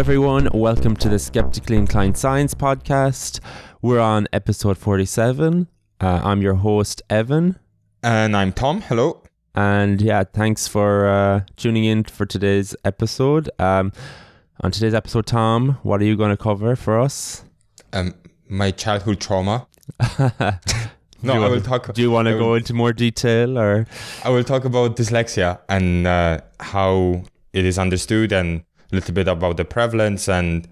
everyone. Welcome to the Skeptically Inclined Science podcast. We're on episode 47. Uh, I'm your host, Evan. And I'm Tom. Hello. And yeah, thanks for uh, tuning in for today's episode. Um, on today's episode, Tom, what are you going to cover for us? Um, my childhood trauma. No, I will talk. Do you want to go into more detail or? I will talk about dyslexia and uh, how it is understood, and a little bit about the prevalence, and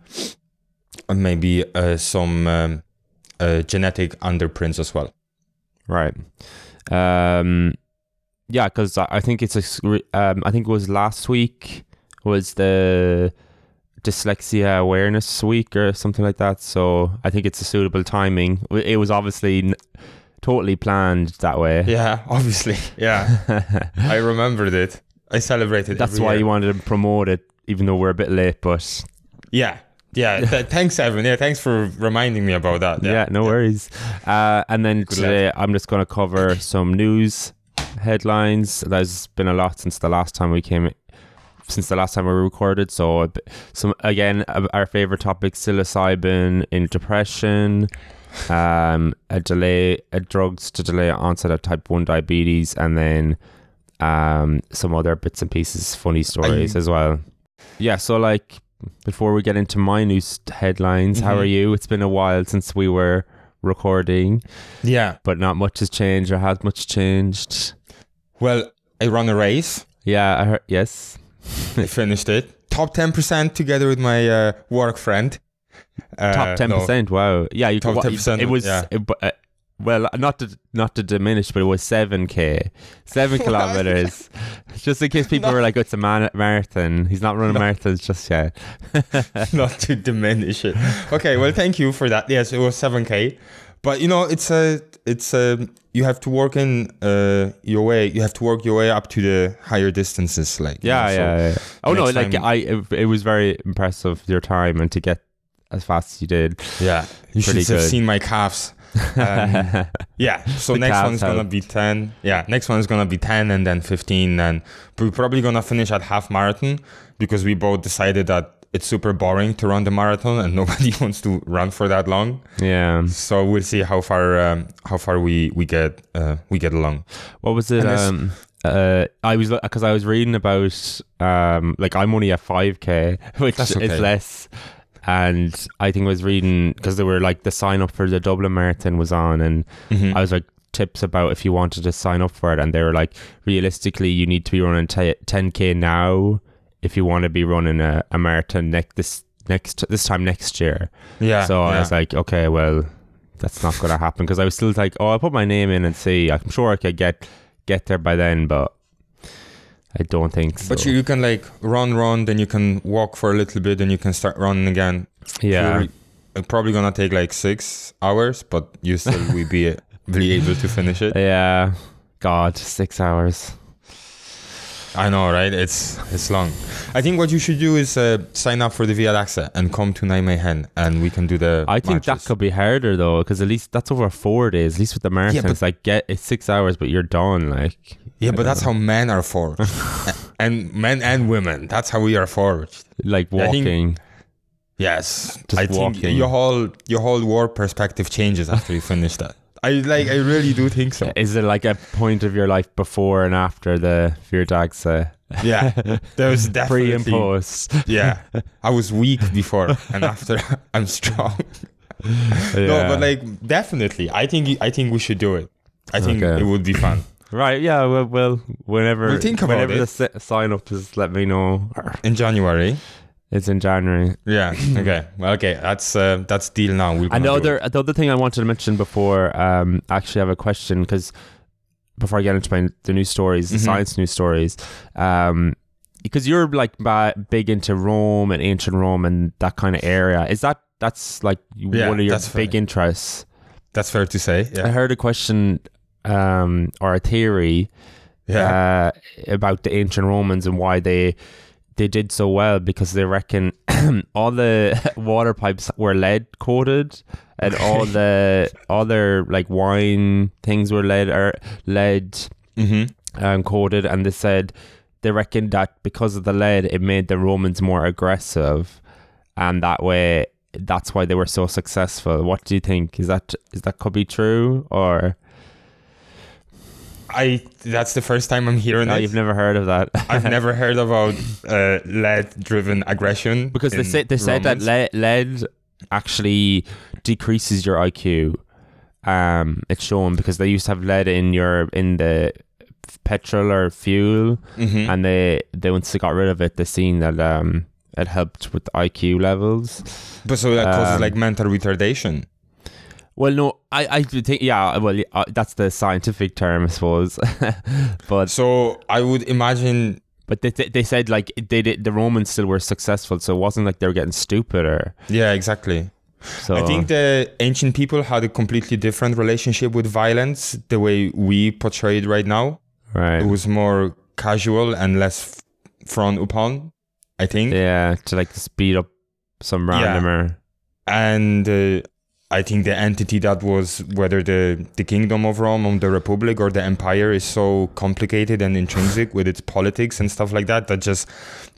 maybe uh, some um, uh, genetic underprints as well. Right. Um, yeah, because I think it's a, um, I think it was last week was the dyslexia awareness week or something like that. So I think it's a suitable timing. It was obviously n- totally planned that way. Yeah, obviously. Yeah, I remembered it. I celebrated. That's why year. you wanted to promote it, even though we're a bit late. But Yeah, yeah. th- thanks, Evan. Yeah, thanks for reminding me about that. yeah, Yeah, no worries. Uh, and then Good today I'm just going to cover some news headlines. There's been a lot since the last time we came, since the last time we recorded. So a bit- some again, our favorite topic: psilocybin in depression. Um, a delay, a drugs to delay onset of type one diabetes, and then um, some other bits and pieces, funny stories as well. Yeah, so like before we get into my news headlines, how Mhm. are you? It's been a while since we were recording, yeah. but not much has changed or has much changed. Well, I run a race. Yeah, I heard, yes. I finished it. Top ten percent together with my uh, work friend. Uh, Top ten no. percent. Wow. Yeah, you Top what- 10%, It was yeah. it- uh, well, not to not to diminish, but it was seven k, seven kilometers. Just in case people No. were like, oh, "It's a man- marathon." He's not running No. marathons just yet. not to diminish it. Okay, well, thank you for that. Yes, it was seven k, but you know, it's a, it's a, you have to work in uh, your way. You have to work your way up to the higher distances, like you Yeah, so- yeah, yeah. Oh no, like I, it, it was very impressive your time and to get as fast as you did. yeah. You should have good. seen my calves. Um, yeah. So next one's gonna be ten. Yeah, next one's gonna be ten, and then fifteen, and we're probably gonna finish at half marathon because we both decided that it's super boring to run the marathon, and nobody wants to run for that long. yeah. So we'll see how far um, how far we we get uh, we get along. What was it? Um, uh, I was because I was reading about um, like I'm only a five k, which That's is less. And I think I was reading because they were like the sign up for the Dublin Marathon was on, and Mm-hmm. I was like tips about if you wanted to sign up for it, and they were like realistically you need to be running ten k now if you want to be running a, a marathon next this next this time next year. yeah. so I was like, okay, well, that's not going to happen because I was still like, oh, I'll put my name in and see. I'm sure I could get get there by then, but I don't think so. but you, you can like run, run, then you can walk for a little bit, then you can start running again. yeah, You're- It's probably gonna take like six hours, but you still will be be able to finish it. yeah. God, six hours. I know, right? It's it's long. I think what you should do is uh, sign up for the Vierdaagse and come to Nijmegen, and we can do the. I think that could be harder though, because at least that's over four days. At least with the marathon, but- it's like get it's six hours, but you're done. Like Yeah, but that's how men are forged, and men and women. That's how we are forged. like I think- walking. Yes, Just I think your whole your whole war perspective changes after you finish that. I like. I really do think so. Is it like a point of your life before and after the Vierdaagse? Uh, yeah, there was definitely Pre and post. Yeah, I was weak before, and after I'm strong. No, but like definitely, I think I think we should do it. I think Okay. it would be fun Right, yeah, well, well whenever We'll think about whenever it. the si- sign up is, let me know. in January. It's in January. Yeah. Okay. Well, okay. That's uh, that's deal now. And gonna the other the other thing I wanted to mention before, um, actually, I have a question because before I get into my the news stories, the Mhm. science news stories, um, because you're like ba- big into Rome and ancient Rome and that kind of area. Is that that's like Yeah, one of your that's big fair. interests? That's fair to say. I Yeah. heard a question um, or a theory Yeah. uh, about the ancient Romans and why they they did so well because they reckon all the water pipes were lead coated and all the other like wine things were lead or lead mm-hmm. um, coated and they said they reckon that because of the lead it made the Romans more aggressive and that way that's why they were so successful. What do you think? Is that is that could be true or I that's the first time I'm hearing no? it. You've never heard of that. I've never heard about uh, lead-driven aggression because they said they said that lead, actually decreases your IQ. Um, it's shown because they used to have lead in your in the petrol or fuel, Mhm. and they they once they got rid of it, they seen that um it helped with IQ levels. but so that causes um, like mental retardation. Well, no, I I think yeah. Well, uh, that's the scientific term, I suppose. but So I would imagine but they, they they said like they did the Romans still were successful, so it wasn't like they were getting stupider. yeah, exactly. So I think the ancient people had a completely different relationship with violence the way we portray it right now. right. It was more casual and less f- frowned upon, I think. Yeah, to like speed up some Yeah. randomer. And uh, I think the entity that was whether the the kingdom of Rome or the republic or the empire is so complicated and intrinsic with its politics and stuff like that that just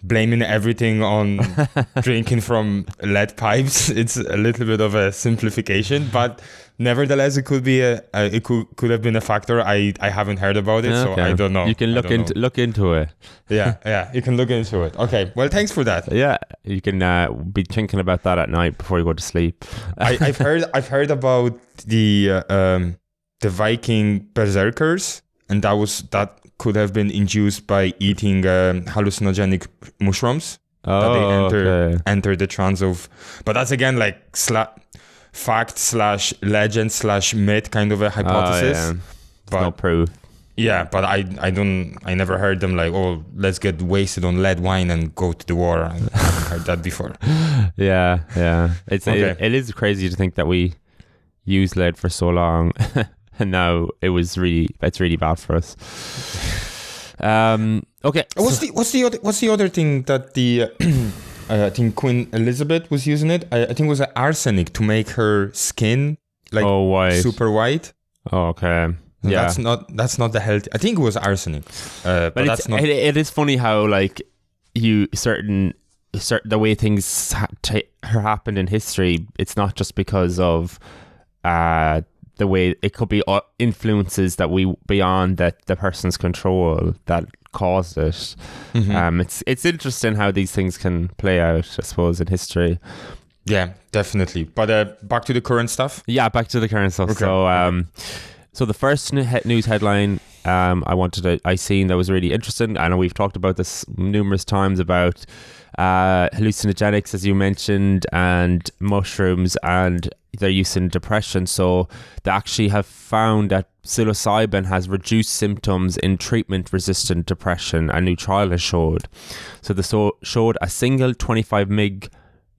blaming everything on drinking from lead pipes it's a little bit of a simplification but nevertheless it could be a, a it could could have been a factor I I haven't heard about it so I don't know You can look into know. look into it. yeah yeah you can look into it okay well thanks for that Yeah, you can uh, be thinking about that at night before you go to sleep. I, I've heard I've heard about the uh, um, the Viking berserkers, and that was that could have been induced by eating um, hallucinogenic mushrooms. Oh, they enter- okay. Enter the trance of, but that's again like sla- fact slash legend slash myth kind of a hypothesis. Oh, yeah. But no proof. yeah, but I I don't I never heard them like oh let's get wasted on lead wine and go to the war. I haven't heard that before. Yeah, yeah. It's Okay. it, it is crazy to think that we used lead for so long, and now it was really it's really bad for us. Um. Okay. What's so- the what's the other what's the other thing that the uh, I think Queen Elizabeth was using it? I, I think it was arsenic to make her skin like oh, white. super white. Oh, okay. And Yeah. that's not that's not the healthy. I think it was arsenic, uh, but, but that's not. it, it is funny how like you certain certain the way things ha- ha- happened in history it's not just because of uh the way it could be uh, influences that we beyond that the person's control that caused it Mhm. um it's it's interesting how these things can play out i suppose in history yeah, definitely. But uh, back to the current stuff. Yeah, back to the current stuff. Okay, So, um, so the first news headline um, I wanted to I seen that was really interesting. I know we've talked about this numerous times about uh, hallucinogenics, as you mentioned, and mushrooms and their use in depression. So they actually have found that psilocybin has reduced symptoms in treatment-resistant depression. A new trial has showed. So they so- showed a single 25 mg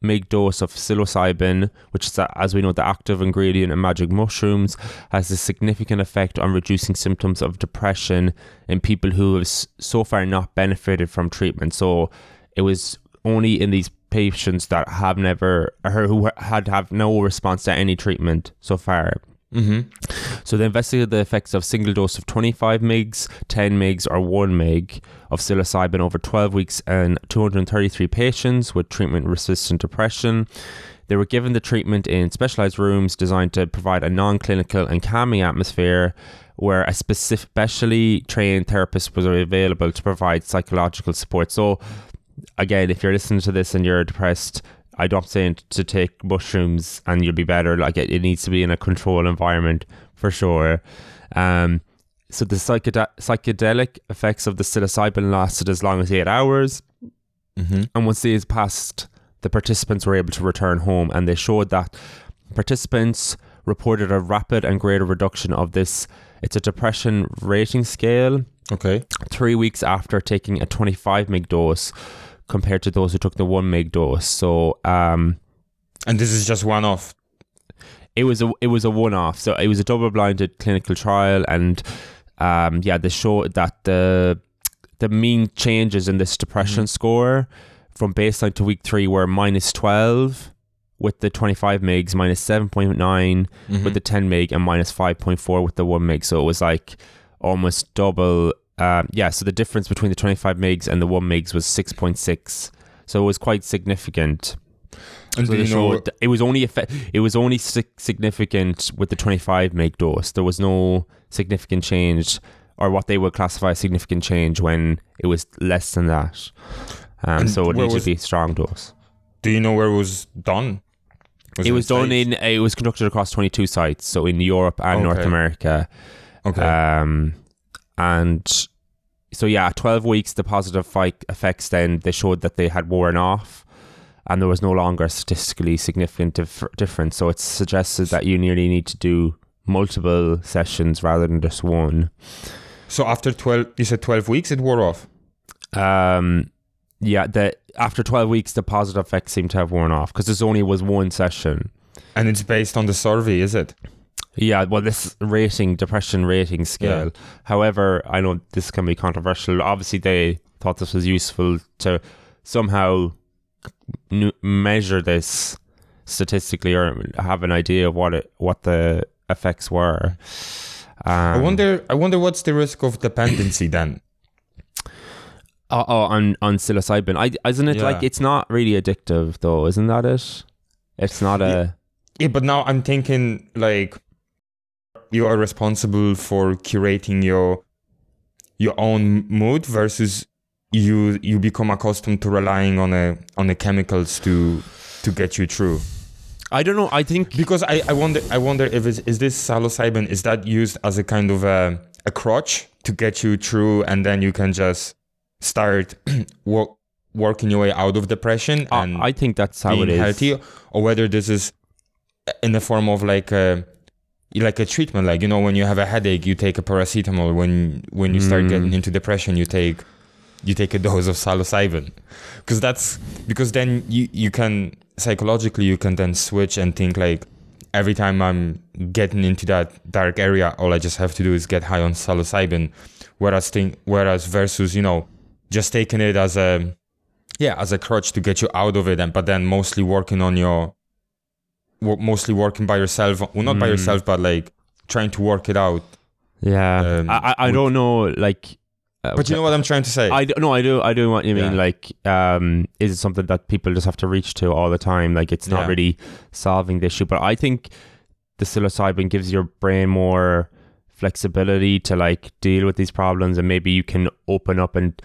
mg dose of psilocybin, which is, as we know, the active ingredient in magic mushrooms, has a significant effect on reducing symptoms of depression in people who have so far not benefited from treatment. So it was only in these patients that have never, or who had have no response to any treatment so far. Mm-hmm. So they investigated the effects of single dose of 25 mgs, 10 mgs, or 1 mg of psilocybin over 12 weeks in 233 patients with treatment-resistant depression. They were given the treatment in specialized rooms designed to provide a non-clinical and calming atmosphere where a specific, specially trained therapist was available to provide psychological support. So again, if you're listening to this and you're depressed, I don't say to take mushrooms and you'll be better. Like it, it needs to be in a controlled environment for sure. Um, so the psychede- psychedelic effects of the psilocybin lasted as long as eight hours, Mm-hmm. and once these passed, the participants were able to return home, and they showed that participants reported a rapid and greater reduction of this. It's a depression rating scale Okay. three weeks after taking a 25 mg dose compared to those who took the 1 mg dose. So um, And this is just one off. it was a it was a one off. So it was a double blinded clinical trial, and um, yeah, they showed that the the mean changes in this depression score from baseline to week three were minus 12 with the 25 mgs, minus 7.9 Mhm. with the 10 meg, and minus 5.4 with the 1 meg. So it was like almost double. Um, yeah, so the difference between the 25 megs and the 1 megs was 6.6. So it was quite significant. And So you know, it was only effect, it was only significant with the 25 meg dose. There was no significant change or what they would classify as significant change when it was less than that. Um, so it needed was- to be a strong dose. do you know where it was done? it was done States? in it was conducted across 22 sites, so in Europe and North America. Okay. Um, and so yeah, 12 weeks, the positive fight effects then they showed that they had worn off, and there was no longer a statistically significant dif- difference. So it's suggested that you nearly need to do multiple sessions rather than just one. so after 12, you said 12 weeks, it wore off. Um, yeah, the after 12 weeks, the positive effects seem to have worn off because this only was one session. And it's based on the survey, is it? Yeah, well, this rating, depression rating scale. However, I know this can be controversial. Obviously, they thought this was useful to somehow n- measure this statistically or have an idea of what it, what the effects were. Um, I wonder. I wonder what's the risk of dependency then. Oh, oh, on on psilocybin, I, isn't it Yeah. like it's not really addictive though? Isn't that it? It's not a. Yeah, but now I'm thinking like you are responsible for curating your your own mood versus you you become accustomed to relying on a on the chemicals to to get you through. I don't know. I think Because I, I wonder I wonder if it's, is this psilocybin is that used as a kind of a, a crutch to get you through and then you can just start wo- working your way out of depression I- and I think that's how it is. healthy or whether this is in the form of like a like a treatment like you know when you have a headache you take a paracetamol. When when you start Mm. getting into depression you take you take a dose of psilocybin. Because that's because then you you can psychologically you can then switch and think like every time i'm getting into that dark area all i just have to do is get high on psilocybin. Whereas think whereas versus you know just taking it as a yeah as a crutch to get you out of it and but then mostly working on your mostly working by yourself well not by Mm. yourself but like trying to work it out Yeah, Um, I I, don't know. Like, uh, but you know what i'm trying to say I do, no, I do, I do what you mean. Yeah. Like, um, is it something that people just have to reach to all the time? Like, it's not Yeah. really solving the issue. But I think the psilocybin gives your brain more flexibility to like deal with these problems, and maybe you can open up and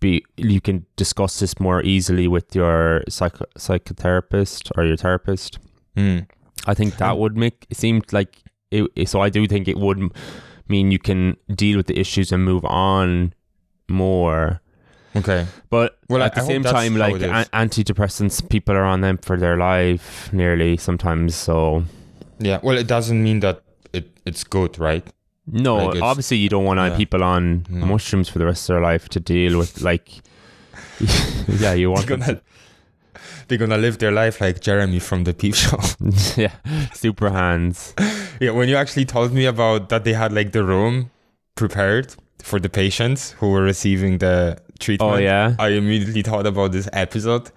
be you can discuss this more easily with your psycho, psychotherapist or your therapist. Mm. I think that would make it seemed like it, so I do think it would mean you can deal with the issues and move on more. okay But Well, at I- the I same time, like a- antidepressants, people are on them for their life nearly sometimes. So yeah well it doesn't mean that it, it's good right no, Like, obviously you don't want yeah. people on Mm. mushrooms for the rest of their life to deal with like. yeah, you want they're them gonna, they're gonna live their life like jeremy from the peep show yeah, Super Hans. yeah when you actually told me about that they had like the room prepared for the patients who were receiving the treatment Oh yeah, I immediately thought about this episode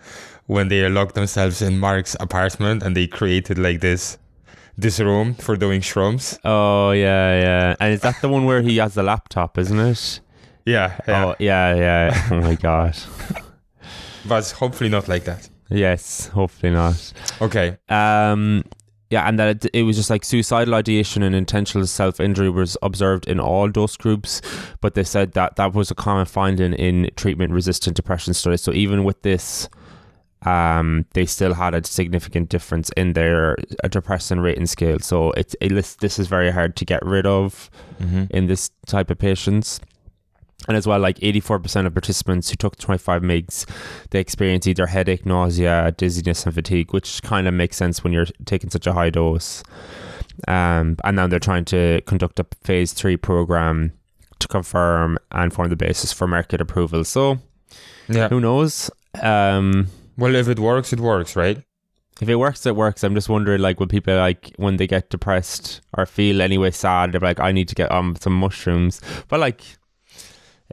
when they locked themselves in Mark's apartment and they created like this this room for doing shrooms. oh yeah, yeah. And is that the one where he has the laptop? Isn't it? Yeah, yeah. Oh yeah, yeah. Oh my god. But hopefully not like that. Yes, hopefully not. Okay. Um, yeah, and that it, it was just like suicidal ideation and intentional self injury was observed in all dose groups, but they said that that was a common finding in treatment resistant depression studies. So even with this, um, they still had a significant difference in their uh, depression rating scale. So it's it, this is very hard to get rid of Mm-hmm. in this type of patients. And as well, like 84% of participants who took 25 mgs, they experienced either headache, nausea, dizziness, and fatigue, which kind of makes sense when you're taking such a high dose. Um, and now they're trying to conduct a phase three program to confirm and form the basis for market approval. So Yeah. who knows? Um, Well, if it works, it works, right? if it works, it works. I'm just wondering, like, when people like when they get depressed or feel anyway sad, they're like, I need to get on some mushrooms. But like,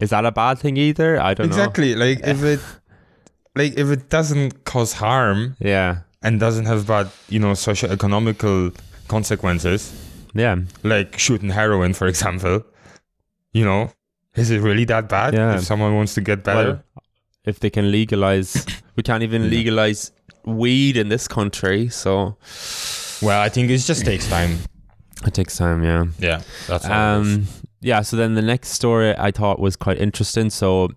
is that a bad thing either? I don't know. Exactly. Like if it like if it doesn't cause harm. Yeah, and doesn't have bad, you know, socio-economical consequences, yeah, like shooting heroin, for example, you know, is it really that bad? Yeah. If someone wants to get better, Well, if they can legalize, we can't even legalize weed in this country, so Well, I think it just takes time. it takes time. Yeah. Yeah, that's. Um, yeah. So then the next story I thought was quite interesting. So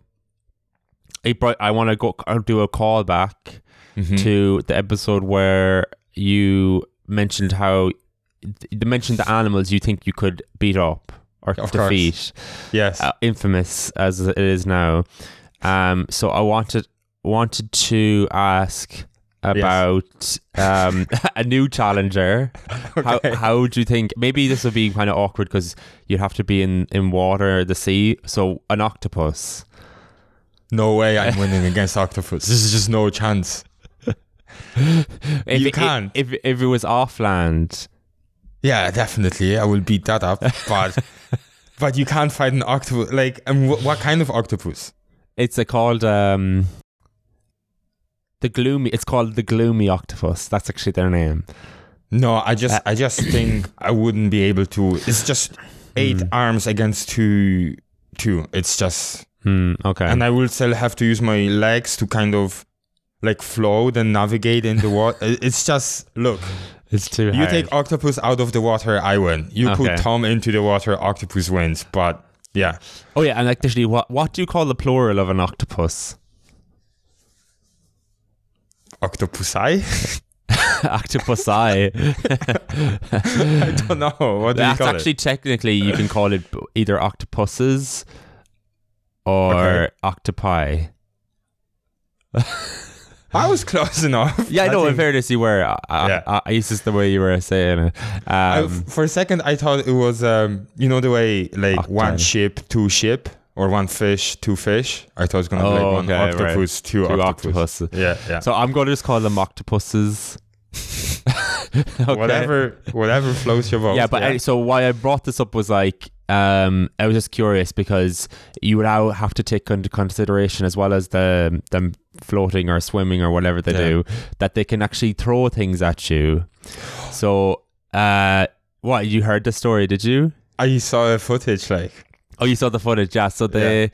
it brought, I want to go I'll do a call back Mhm. to the episode where you mentioned how you mentioned the animals you think you could beat up or Of course. defeat. yes. uh, infamous as it is now. Um, so I wanted wanted to ask about um, a new challenger. Okay. How how do you think? Maybe this would be kind of awkward because you'd have to be in in water, the sea. So an octopus. no way I'm winning against octopus. This is just no chance. If You it, can. if if it was off land. Yeah, definitely. I will beat that up. But but you can't fight an octopus. Like, and wh- what kind of octopus? It's uh, called um, the gloomy. It's called the gloomy octopus. That's actually their name. No, I just Uh, I just think I wouldn't be able to. It's just eight Hmm. arms against two two. It's just Hmm. Okay. and I will still have to use my legs to kind of like float and navigate in the water. It's just look. it's too. You hard. take octopus out of the water, I win. You Okay. put Tom into the water, octopus wins. But yeah, Oh yeah, and like actually, what what do you call the plural of an octopus? Octopusi. Octopusi. I don't know what do you That's call actually technically you can call it either octopuses or Okay. octopi. I was close enough. Yeah, I know. in fairness, you were. I, Yeah. I, I, it's just the way you were saying it. I- Um, for a second, I thought it was, um, you know, the way like Octane. one ship, two ship, or one fish, two fish. I thought it was gonna be like Oh, one okay, octopus, two, two octopus. octopuses. Yeah, yeah. So I'm going to just call them octopuses. Okay. Whatever, whatever floats your boat. Yeah, but so why I brought this up was like um, I was just curious because you would now have to take into consideration as well as the them floating or swimming or whatever they Yeah. do that they can actually throw things at you. So, uh, what you heard the story? Did you? I saw a footage like Oh, you saw the footage, yeah. So the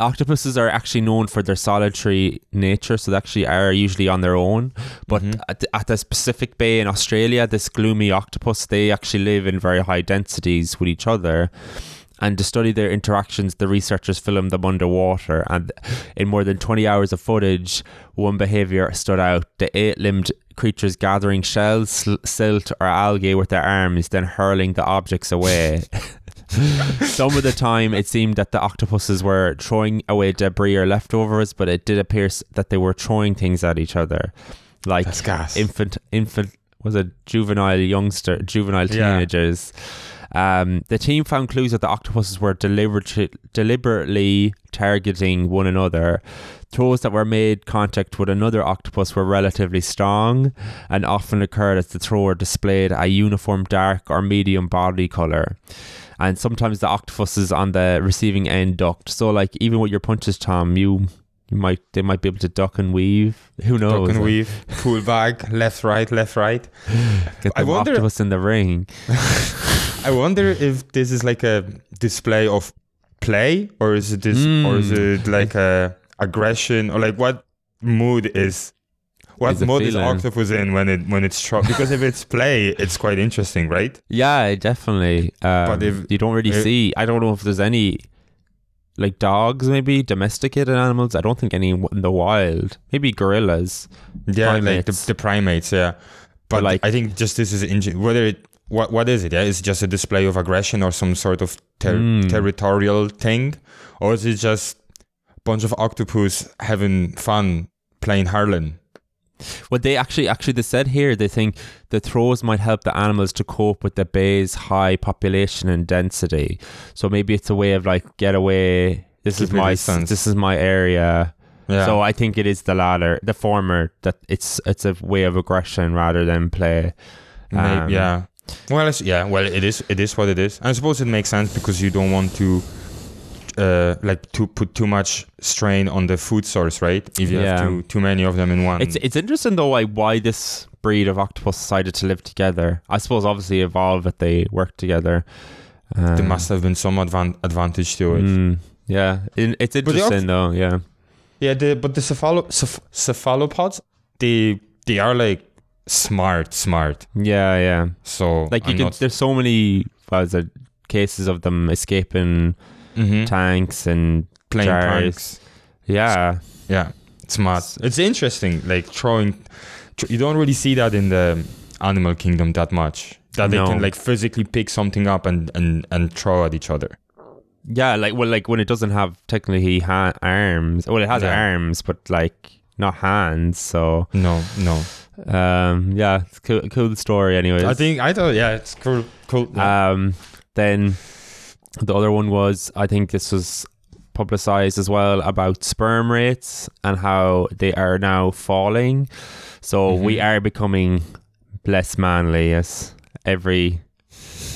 octopuses are actually known for their solitary nature, so they actually are usually on their own. But Mhm. at, at the Pacific Bay in Australia, this gloomy octopus, they actually live in very high densities with each other. And to study their interactions, the researchers filmed them underwater. And in more than 20 hours of footage, one behavior stood out. The eight limbed creatures gathering shells, silt, or algae with their arms, then hurling the objects away. Some of the time, it seemed that the octopuses were throwing away debris or leftovers, but it did appear that they were throwing things at each other, like infant, infant was a juvenile youngster, juvenile Yeah. teenagers. Um, the team found clues that the octopuses were deliberately, deliberately targeting one another. Throws that were made contact with another octopus were relatively strong and often occurred as the thrower displayed a uniform dark or medium body color. And sometimes the octopuses on the receiving end ducked. So, like, even with your punches, Tom, you you might they might be able to duck and weave. Who knows? Duck and weave, pull back, left, right, left, right. Get I the wonder- octopus in the ring. I wonder if this is like a display of play, or is it this, or is Mm. it like a aggression, or like what mood is what mode is octopus in when it when it's tro- because if it's play, it's quite interesting, right? Yeah, definitely. Um, But if- you don't really if- see, I don't know if there's any like dogs, maybe domesticated animals. I don't think any in the wild. Maybe gorillas. Yeah, like the, the primates, yeah. But like- I think just this is inge- whether it what what is it? Yeah, is it just a display of aggression or some sort of ter- Mm. territorial thing, or is it just a bunch of octopus having fun playing Harlan? Well, they actually, actually, they said here they think the throws might help the animals to cope with the bay's high population and density. So maybe it's a way of like get away. This is Keep your my distance. this is my area. Yeah. So I think it is the latter, the former. That it's it's a way of aggression rather than play. Um, yeah. Well, it's, yeah. Well, it is. It is what it is. I suppose it makes sense because you don't want to, uh, like to put too much strain on the food source, right? If you Yeah. have too too many of them in one. It's it's interesting though why why this breed of octopus decided to live together. I suppose obviously evolved that they work together. Um, there must have been some advan- advantage to it. mm, yeah, it, it's interesting though. Yeah. Yeah, the but the cephalo- ceph- cephalopods they they are like smart, smart. Yeah, yeah. So Like you I'm can. not- There's so many it, cases of them escaping Mhm. tanks and playing jars. yeah. Yeah, smart. It's interesting. Like throwing, tr- you don't really see that in the animal kingdom that much. That they No. can like physically pick something up and and and throw at each other. Yeah, like well, like when it doesn't have technically ha- arms. Well, it has Yeah. arms, but like not hands. So No, no. um, yeah, it's cool, cool story. Anyways, I think I thought yeah, it's cool. Cool. Yeah. Um, then the other one was I think this was publicized as well about sperm rates and how they are now falling. So we Mhm. are becoming less manly, as every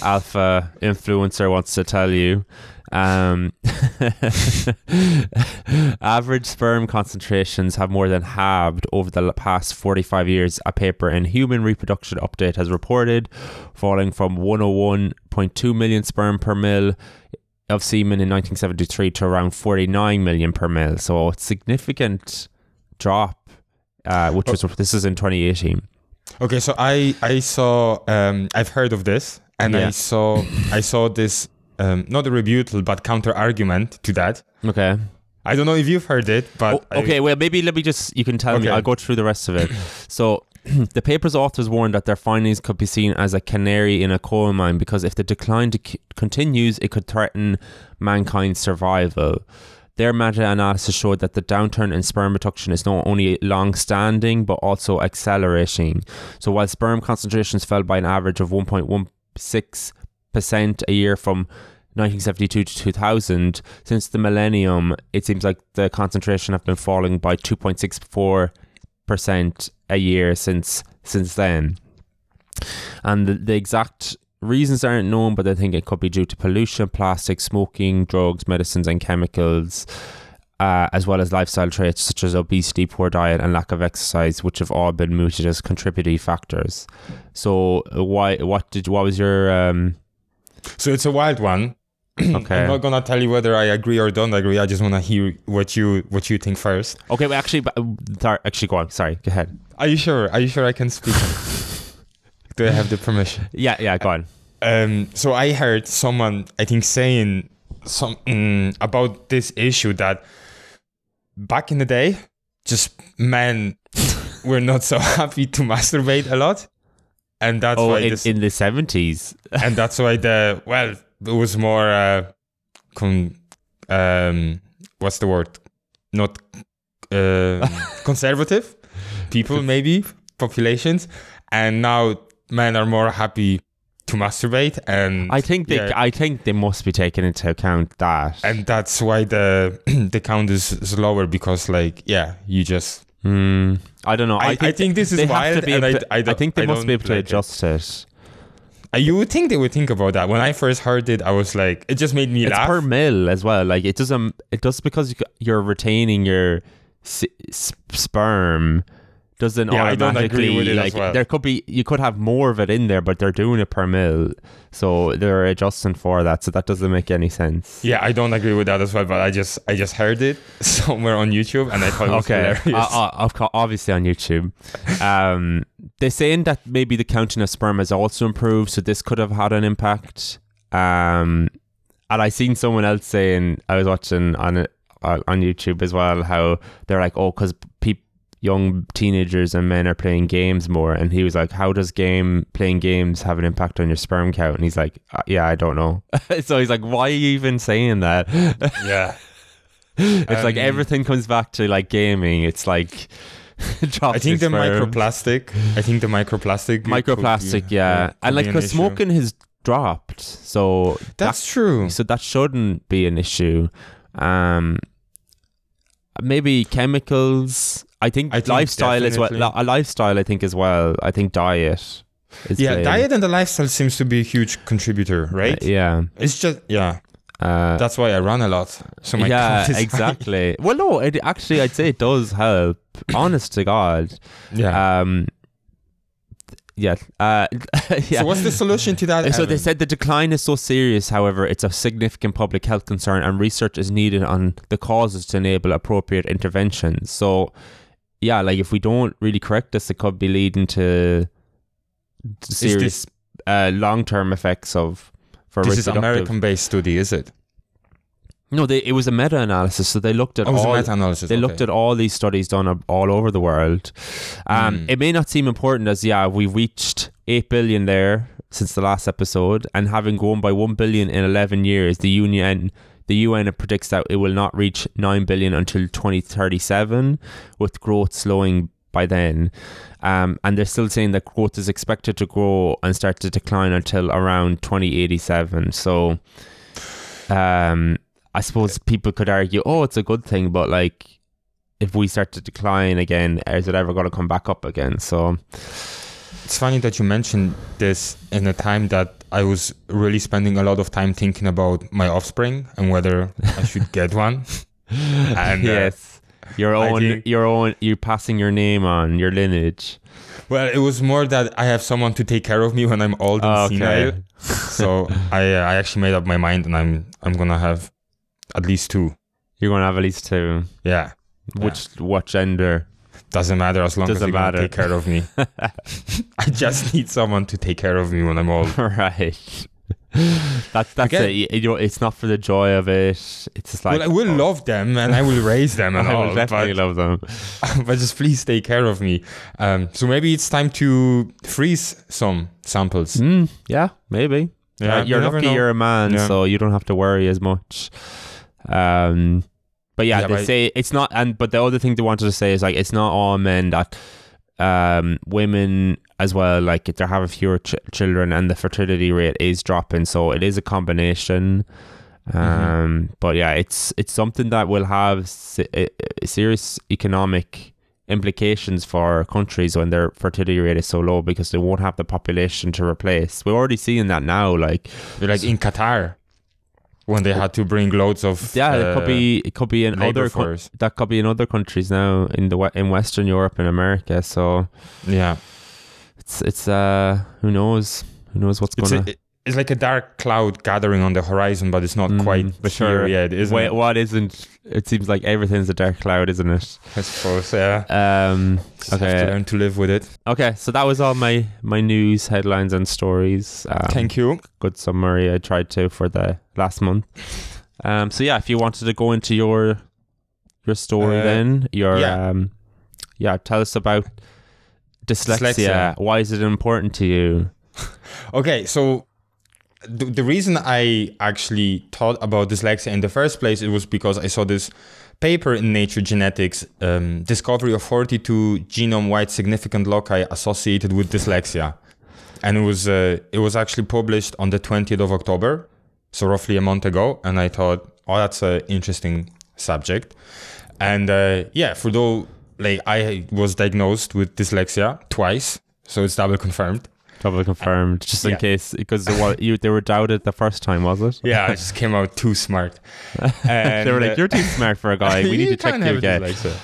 alpha influencer wants to tell you. Um, average sperm concentrations have more than halved over the past 45 years, a paper in Human Reproduction Update has reported, falling from 101.2 million sperm per mil of semen in 1973 to around 49 million per mil. So it's significant drop, uh, which was this is in 2018. Okay, so I I saw um I've heard of this and I saw I saw this um not a rebuttal but counter argument to that. Okay. I don't know if you've heard it, but Oh, okay, well, maybe let me just, you can tell me, I'll go through the rest of it. So, the paper's authors warned that their findings could be seen as a canary in a coal mine because if the decline dec continues, it could threaten mankind's survival. Their meta analysis showed that the downturn in sperm production is not only long standing but also accelerating. So, while sperm concentrations fell by an average of 1.16% a year from 1972 to 2000, since the millennium, it seems like the concentration have been falling by 2.64% a year since since then. And the, the exact reasons aren't known, but I think it could be due to pollution, plastic, smoking, drugs, medicines, and chemicals. Uh, as well as lifestyle traits such as obesity, poor diet, and lack of exercise, which have all been mooted as contributing factors. So, uh, why? What did? What was your? Um, So it's a wild one. Okay. I'm not gonna tell you whether I agree or don't agree. I just wanna hear what you what you think first. okay, but actually, but, sorry, actually, go on. Sorry, go ahead. Are you sure? Are you sure I can speak? Do I have the permission? Yeah, yeah, go on. Um, so I heard someone, I think, saying something about this issue that back in the day, just men were not so happy to masturbate a lot, and that's oh, why in, this, in the seventies. and that's why the well, it was more uh, con, um, what's the word? Not uh, conservative people, maybe populations, and now men are more happy to masturbate, and I think they, yeah. I think they must be taking into account that. and that's why the the count is, is lower because like yeah, you just Hmm, I don't know. I, I think, this is they have wild, and I, I, I think they I must be able to like it. adjust it. Uh, Uh, you would think they would think about that. When I first heard it, I was like, it just made me It's laugh. per mil as well. Like it doesn't. It does because you, you're retaining your s- sperm. Doesn't Yeah, automatically agree with it like well. there could be you could have more of it in there, but they're doing it per mil, so they're adjusting for that. So that doesn't make any sense. yeah, I don't agree with that as well. But I just I just heard it somewhere on YouTube, and I thought it was okay, hilarious. uh, uh, obviously on YouTube. Um, they're saying that maybe the counting of sperm has also improved, so this could have had an impact. Um, and I seen someone else saying I was watching on it uh, on YouTube as well how they're like, oh, because young teenagers and men are playing games more, and he was like, how does game playing games have an impact on your sperm count? And he's like, uh, yeah, I don't know. so he's like, why are you even saying that? yeah, it's like Um, everything comes back to like gaming. It's like I think the sperm. microplastic. I think the microplastic. could be- microplastic, yeah, could and like because smoking has dropped, so That's true. so that shouldn't be an issue. Um, maybe chemicals. I think, I think lifestyle as well. A lifestyle, I think as well. I think diet. Is Yeah, playing- diet and the lifestyle seems to be a huge contributor, right? Uh, yeah. It's just yeah. Uh, That's why I run a lot. So my yeah, is high. exactly. well, no, it actually, I'd say it does help. Honest to God. Yeah. Um, yeah. Uh, yeah. So what's the solution to that? So they said the decline is so serious, however, it's a significant public health concern and research is needed on the causes to enable appropriate interventions. So yeah, like if we don't really correct this, it could be leading to serious uh, long term effects of for This is. American based study, is it? No, they, it was a meta analysis, so they looked at Oh, it was a all. meta-analysis. They looked at all these studies done all over the world. Um, Mm. It may not seem important as yeah, we've reached eight billion there since the last episode, and having grown by one billion in eleven years, the union the UN predicts that it will not reach nine billion until twenty thirty seven, with growth slowing by then. Um, and they're still saying that growth is expected to grow and start to decline until around twenty eighty seven. So, um, I suppose people could argue, oh, it's a good thing, but like, if we start to decline again, is it ever going to come back up again? So, It's funny that you mentioned this in a time that I was really spending a lot of time thinking about my offspring and whether I should get one. And uh, yes, your own, think- your own, you're passing your name on your lineage. well, it was more that I have someone to take care of me when I'm old and Oh, senile. okay. So I uh, I actually made up my mind and I'm I'm gonna have at least two. You're going to have at least two. Yeah, Which what gender? Doesn't matter as long as Doesn't they're gonna matter. take care of me. I just need someone to take care of me when I'm old. right. That's that's Again- it. You- You know, it's not for the joy of it. It's just like well, I will love them and I will raise them and I all, will definitely but, love them. but just please take care of me. Um, so maybe it's time to freeze some samples. Mm, yeah, maybe. Yeah, Uh, you're you lucky know. you're a man, Yeah. so you don't have to worry as much. Um, but yeah, Yeah, they but- say it's not. And but the other thing they wanted to say is like it's not all men that um women as well like they're having fewer ch- children and the fertility rate is dropping so it is a combination um Mm-hmm. but yeah it's it's something that will have se- serious economic implications for countries when their fertility rate is so low because they won't have the population to replace we're already seeing that now like Like in Qatar, when they had to bring loads of yeah it uh, could be it could be in other co- that could be in other countries now in the in western europe and america so Yeah, it's it's uh who knows who knows what's it's gonna a, it's like a dark cloud gathering on the horizon, but it's not Mm, quite for sure. yet, isn't Wait, it? what isn't it seems like everything's a dark cloud isn't it I suppose. Yeah. um Just have Okay. to learn to live with it. okay so that was all my my news headlines and stories um, Thank you. good summary i tried to for the last month um so yeah if you wanted to go into your your story Uh, then your yeah. um yeah tell us about dyslexia. Dyslexia. why is it important to you Okay, so the, the reason I actually thought about dyslexia in the first place it was because I saw this paper in Nature Genetics, um, discovery of 42 genome-wide significant loci associated with dyslexia, and it was uh, it was actually published on the 20th of October, so roughly a month ago. And I thought, oh, that's an interesting subject. And uh, yeah, for though like I was diagnosed with dyslexia twice, so it's double confirmed. Double confirmed just in Yeah. case because they were, you, they were doubted the first time was it Yeah, I just came out too smart. And, they were like you're too smart for a guy we need to check you again dyslexia.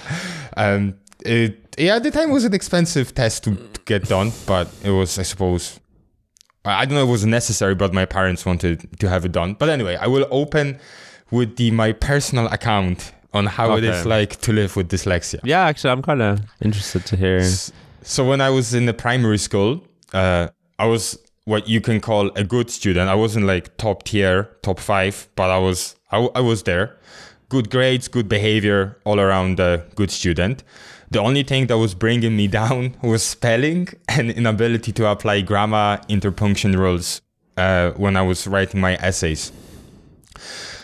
Um, it, yeah, at the time it was an expensive test to get done, but it was, I suppose, I don't know it was necessary, but my parents wanted to have it done. But anyway, I will open with the my personal account on how it is like to live with dyslexia. yeah actually I'm kind of interested to hear So when I was in the primary school, uh, I was what you can call a good student. I wasn't like top tier, top five, but I was I was there. Good grades, good behavior, all around a good student. The only thing that was bringing me down was spelling and inability to apply grammar interpunction rules uh, when I was writing my essays.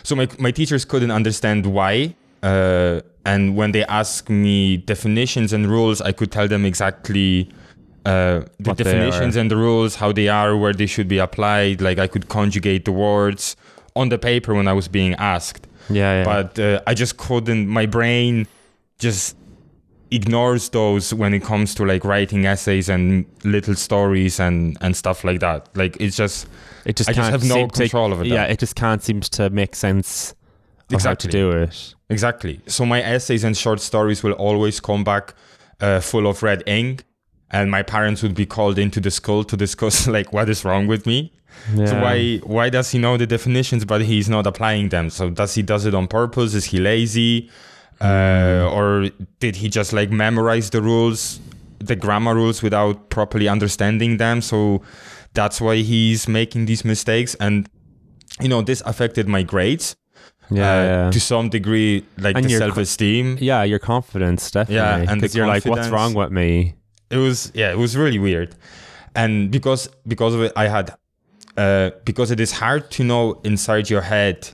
So my, my teachers couldn't understand why. Uh, and when they asked me definitions and rules, I could tell them exactly uh, the definitions and the rules, how they are, where they should be applied. Like I could conjugate the words on the paper when I was being asked. yeah, yeah. But uh, I just couldn't, my brain just ignores those when it comes to like writing essays and little stories and, and stuff like that. Like it's just, it just I just have no seem to- control of it yeah it just can't seem to make sense Exactly. how to do it Exactly. So my essays and short stories will always come back uh, full of red ink, and my parents would be called into the school to discuss like what is wrong with me. yeah. So why why does he know the definitions but he's not applying them? So does he does it on purpose? Is he lazy? uh, or did he just like memorize the rules, the grammar rules without properly understanding them? So that's why he's making these mistakes, and you know this affected my grades Yeah, uh, yeah. to some degree, like And the self-esteem. yeah, your confidence definitely. yeah and because you're like, what's wrong with me? It was yeah it was really weird and because because of it i had uh because it is hard to know inside your head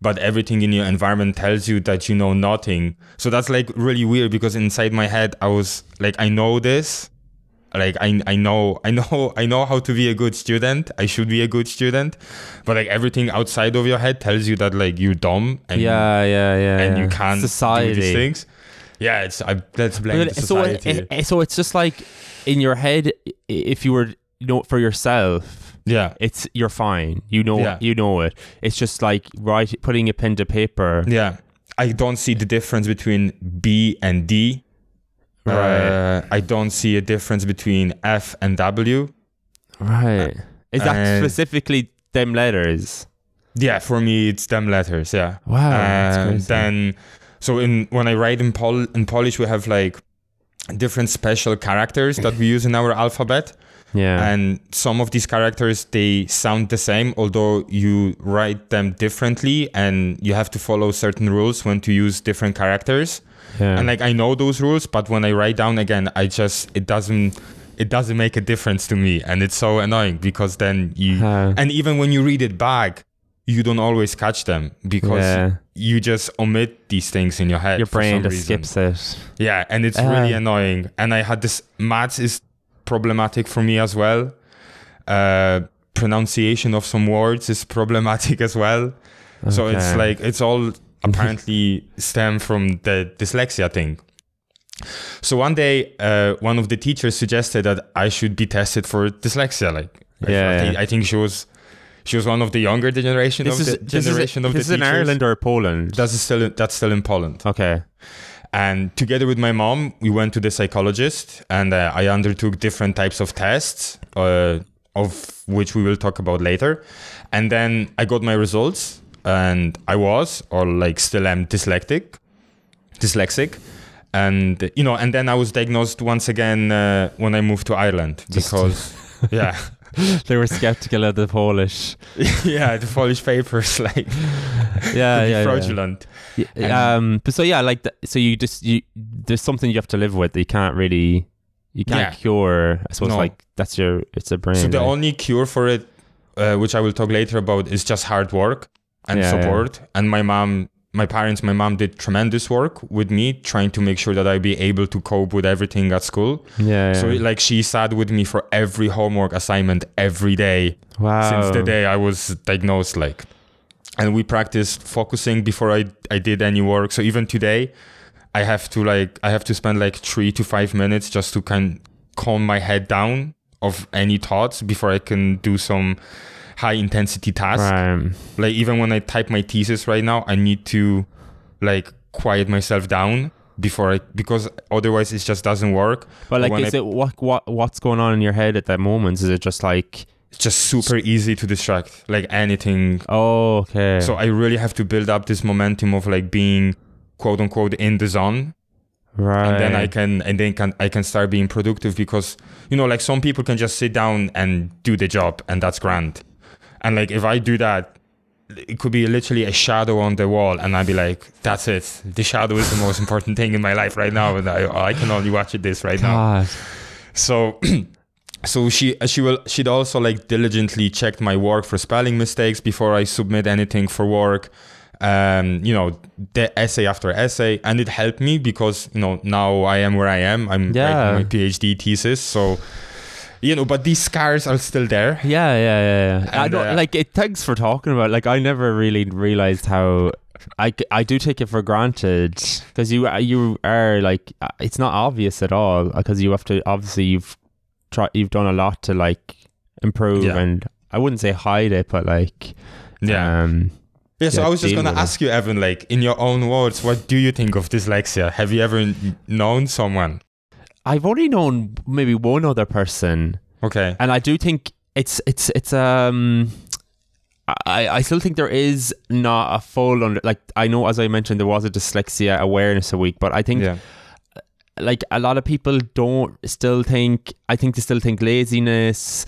but everything in your environment tells you that you know nothing so that's like really weird because inside my head i was like i know this like I, I know I know I know how to be a good student. I should be a good student, but like everything outside of your head tells you that like you're dumb and yeah, yeah, yeah. and yeah. you can't society. do these things. Yeah, it's I let's blame the so, it, society. Eh, eh, so it's just like in your head, if you were, you know, for yourself, yeah, it's you're fine. You know, Yeah. you know it. It's just like right, putting a pen to paper. Yeah, I don't see the difference between B and D. Right. Uh, I don't see a difference between F and W. Right. Uh, Is that specifically them letters? Yeah, for me it's them letters. Yeah. Wow. that's then, so in when I write in Pol in Polish, we have like different special characters that we use in our alphabet. yeah. and some of these characters they sound the same although you write them differently and you have to follow certain rules when to use different characters yeah. and like i know those rules but when i write down again i just it doesn't it doesn't make a difference to me and it's so annoying because then you Uh, and even when you read it back you don't always catch them because yeah. you just omit these things in your head Your for brain some just reason. skips it. Yeah, and it's Uh. really annoying. And I had this maths is problematic for me as well. Uh, pronunciation of some words is problematic as well. So it's like it's all apparently stem from the dyslexia thing. So one day, uh, one of the teachers suggested that I should be tested for dyslexia. Like, Yeah, I, think. I think she was she was one of the younger generation This of is the this is, of the this is in. Ireland or Poland. That's still that's still in Poland. okay. And together with my mom, we went to the psychologist and uh, I undertook different types of tests, uh, of which we will talk about later. And then I got my results and I was, or like still am, dyslexic. Dyslexic. And, you know, and then I was diagnosed once again uh, when I moved to Ireland because, yeah, they were skeptical of the Polish. yeah, the Polish papers, like, Yeah, yeah, yeah. fraudulent. Yeah, um, but so yeah, like th- so you just you there's something you have to live with. that You can't really you can't Yeah. cure. I suppose No. like that's your it's a brain. So the right? only cure for it, uh, which I will talk later about, is just hard work and yeah. support. And my mom, my parents, my mom did tremendous work with me, trying to make sure that I be able to cope with everything at school. yeah, So yeah. like she sat with me for every homework assignment every day wow. since the day I was diagnosed. Like, and we practiced focusing before I I did any work. So even today, I have to like I have to spend like three to five minutes just to kind calm my head down of any thoughts before I can do some high intensity task. Right. Like even when I type my thesis right now, I need to like quiet myself down before I because otherwise it just doesn't work. But like, when is I- it what what what's going on in your head at that moment? Is it just like It's just super easy to distract like anything oh okay? So I really have to build up this momentum of like being quote unquote in the zone. right. And then I can and then can I can start being productive because you know like some people can just sit down and do the job and that's grand. And like if I do that it could be literally a shadow on the wall and I'd be like that's it. The shadow is the most important thing in my life right now and I I can only watch it this right now. So so she she will she'd also like diligently checked my work for spelling mistakes before I submit anything for work. Um, you know, the essay after essay, and it helped me because you know now I am where I am. I'm Yeah. writing my PhD thesis, so you know, but these scars are still there. Yeah, yeah, yeah. yeah. I don't uh, like it. Thanks for talking about. it. Like, I never really realized how. I, I do take it for granted because you you are like uh, it's not obvious at all because you have to obviously you've tried you've done a lot to like improve Yeah. and I wouldn't say hide it but like Yeah, um yeah. So yeah, I was just gonna ask you, Evan, like in your own words, what do you think of dyslexia? Have you ever known someone? I've only known maybe one other person Okay. and I do think it's it's it's um I, I still think there is not a full under like I know as I mentioned there was a dyslexia awareness a week, but I think yeah. like a lot of people don't still think I think they still think laziness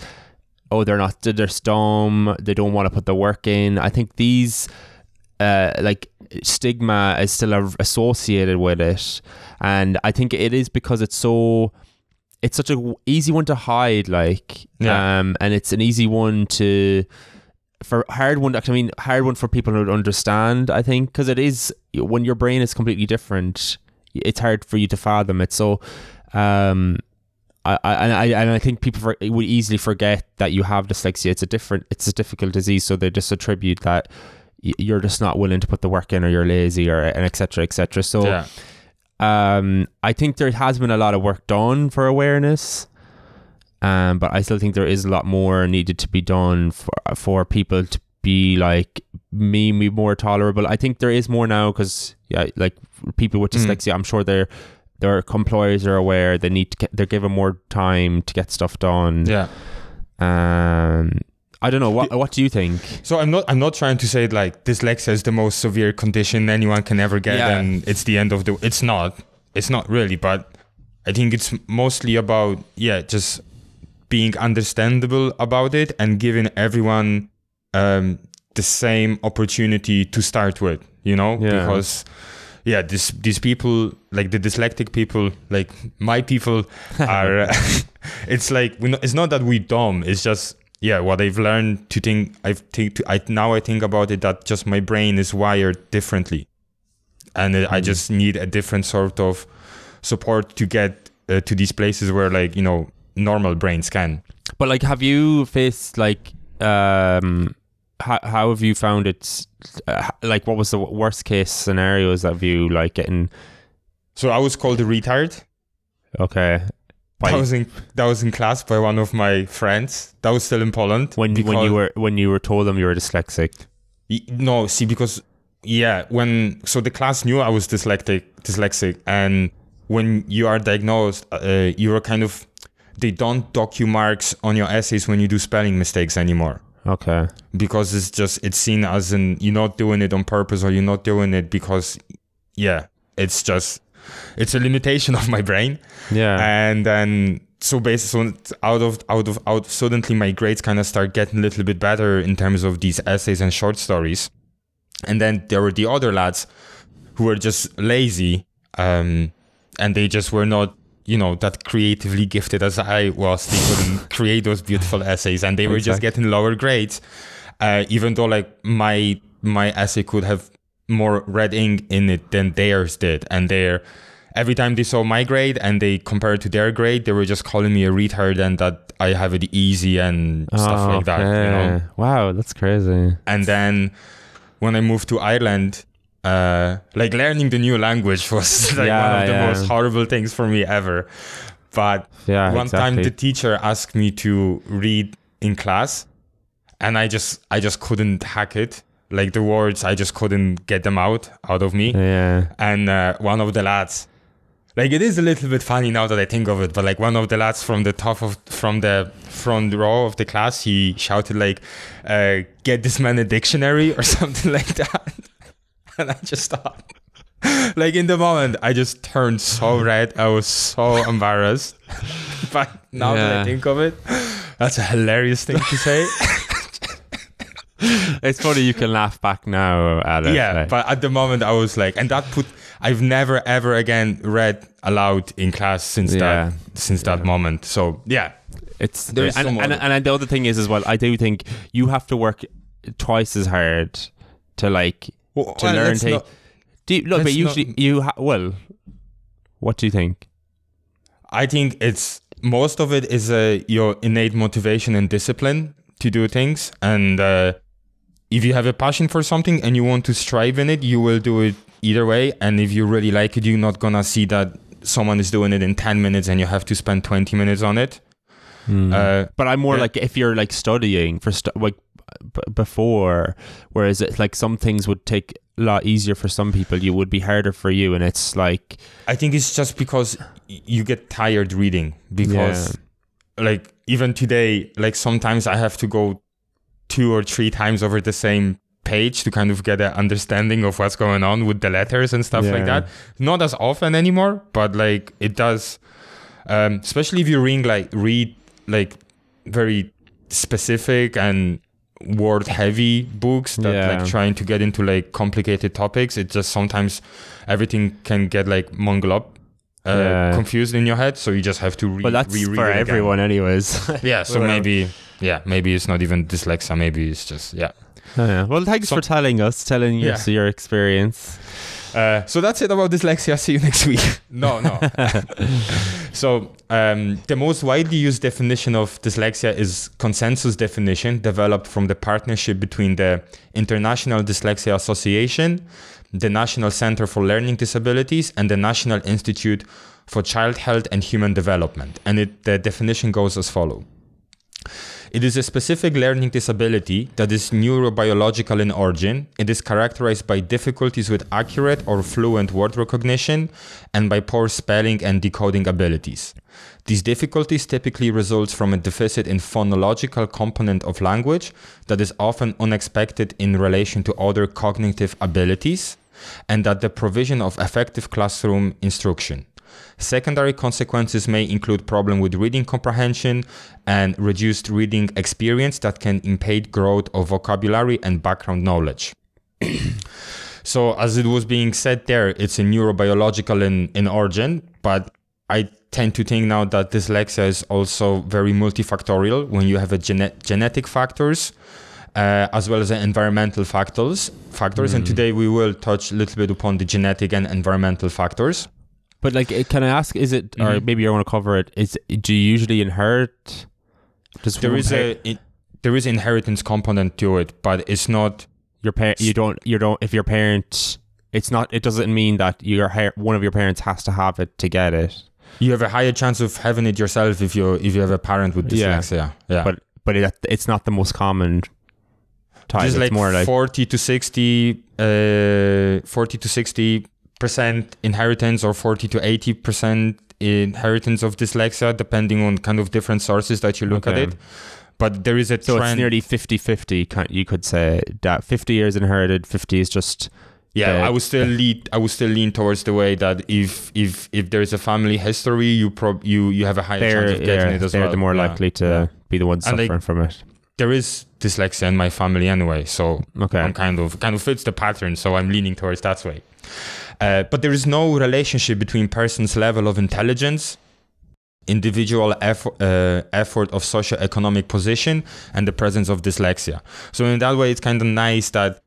oh they're not they're dumb they don't want to put the work in I think these uh like stigma is still a- associated with it and I think it is because it's so it's such a w- easy one to hide like Yeah. um and it's an easy one to for hard one I mean hard one for people to understand I think because it is when your brain is completely different it's hard for you to fathom it so um I, I and I and I think people for, would easily forget that you have dyslexia. It's a different, it's a difficult disease, so they just attribute that you're just not willing to put the work in, or you're lazy, or and etc. etc. So yeah. um, I think there has been a lot of work done for awareness, um, but I still think there is a lot more needed to be done for for people to be like me, me more tolerable. I think there is more now because yeah, like people with Mm. dyslexia, I'm sure their their employers are aware they need to get they're given more time to get stuff done. Yeah. Um, I don't know what what do you think? So I'm not I'm not trying to say like dyslexia is the most severe condition anyone can ever get Yeah. and it's the end of the it's not. It's not really, but I think it's mostly about yeah, just being understandable about it and giving everyone um, the same opportunity to start with, you know? Yeah. Because yeah, this these people like the dyslexic people, like my people are it's like we it's not that we dumb, it's just yeah, what I've learned to think I've think to, I now I think about it that just my brain is wired differently. And uh, I Mm. just need a different sort of support to get uh, to these places where like, you know, normal brains can. But like, have you faced like um, how how have you found it? Uh, like, what was the worst case scenarios of you like getting? So I was called a retard. Okay, By- That was in that was in class by one of my friends. That was still in Poland. when when you were when you were told them you were dyslexic. Y- No, see, because yeah, when so the class knew I was dyslexic, dyslexic, and when you are diagnosed, uh, you are kind of they don't dock you marks on your essays when you do spelling mistakes anymore Okay, because it's just it's seen as in you're not doing it on purpose or you're not doing it because yeah, it's just it's a limitation of my brain yeah, and then so basically out of out of out suddenly my grades kind of start getting a little bit better in terms of these essays and short stories. And then there were the other lads who were just lazy um and they just were not you know that creatively gifted as i was. They couldn't create those beautiful essays and they were just getting lower grades. Uh, even though like my my essay could have more red ink in it than theirs did and their every time they saw my grade and they compared to their grade they were just calling me a retard and that i have it easy and stuff Oh, like that you know. Wow, that's crazy. and then when i moved to ireland uh like learning the new language was like Yeah, one of the yeah. most horrible things for me ever but Yeah, one time the teacher asked me to read in class and i just i just couldn't hack it like the words i just couldn't get them out out of me yeah, and uh, one of the lads like it is a little bit funny now that i think of it but like one of the lads from the top of from the front row of the class he shouted like uh, get this man a dictionary or something like that. And i just thought like in the moment i just turned so red. I was so embarrassed. But now that i think of it that's a hilarious thing to say. It's funny you can laugh back now at it. yeah like- but at the moment i was like and that put i've never ever again read aloud in class since Yeah. that since that Yeah. moment so yeah It's There's and, and, and, the other thing is as well. I do think you have to work twice as hard to like well, to learn let's to. not- do you, look, but usually not- you ha- well. What do you think? i think it's most of it is uh, your innate motivation and discipline to do things and uh, if you have a passion for something and you want to strive in it you will do it either way and if you really like it you're not gonna see that someone is doing it in 10 minutes and you have to spend 20 minutes on it uh, but I'm more yeah. like if you're like studying for stu- like b- before, whereas it's like some things would take a lot easier for some people. You would be harder for you, and it's like I think it's just because you get tired reading because like even today like sometimes I have to go two or three times over the same page to kind of get an understanding of what's going on with the letters and stuff like that. Not as often anymore, but like it does. Um, especially if you read like read like very specific and word heavy books that Yeah. like trying to get into like complicated topics it just sometimes everything can get like mungled up uh, Yeah. confused in your head so you just have to re- But that's reread for everyone, anyways. yeah so maybe yeah maybe it's not even dyslexia maybe it's just yeah Oh, yeah. Well, thanks So- for telling us, telling Yeah. us your experience. Uh, so that's it about dyslexia. See you next week. no, no. so um, the most widely used definition of dyslexia is consensus definition developed from the partnership between the International Dyslexia Association, the National Center for Learning Disabilities, and the National Institute for Child Health and Human Development. And it, the definition goes as follows. It is a specific learning disability that is neurobiological in origin. It is characterized by difficulties with accurate or fluent word recognition and by poor spelling and decoding abilities. These difficulties typically result from a deficit in phonological component of language that is often unexpected in relation to other cognitive abilities and that the provision of effective classroom instruction. Secondary consequences may include problem with reading comprehension and reduced reading experience that can impede growth of vocabulary and background knowledge. so as it was being said there, it's a neurobiological in, in origin, but I tend to think now that dyslexia is also very multifactorial when you have a gene- genetic factors uh, as well as the environmental factors factors. And today we will touch a little bit upon the genetic and environmental factors But like, can I ask? Is it, or Mhm. maybe you want to cover it? Is do you usually inherit? Does there is pa- a in, there is inheritance component to it but it's not your parent. You don't. You don't. If your parent, it's not. It doesn't mean that your one of your parents has to have it to get it. you have a higher chance of having it yourself if you if you have a parent with Yeah. dyslexia yeah But but it, it's not the most common type. just it's like, more like 40 to 60 uh 40 to 60 percent inheritance or 40 to 80 percent inheritance of dyslexia depending on kind of different sources that you look Okay. at it but there is a so trend it's nearly 50-50, You could say that fifty years inherited, fifty is just yeah i would still lead i would still lean towards the way that if if if there is a family history you prob you you have a higher chance of getting yeah, it as they're well the more Yeah. likely to Yeah. be the ones And suffering from it. there is dyslexia in my family anyway so Okay. I'm kind of kind of fits the pattern, so I'm leaning towards that way. Uh, but there is no relationship between person's level of intelligence, individual effort, uh, effort of socioeconomic position, and the presence of dyslexia. So in that way, it's kind of nice that.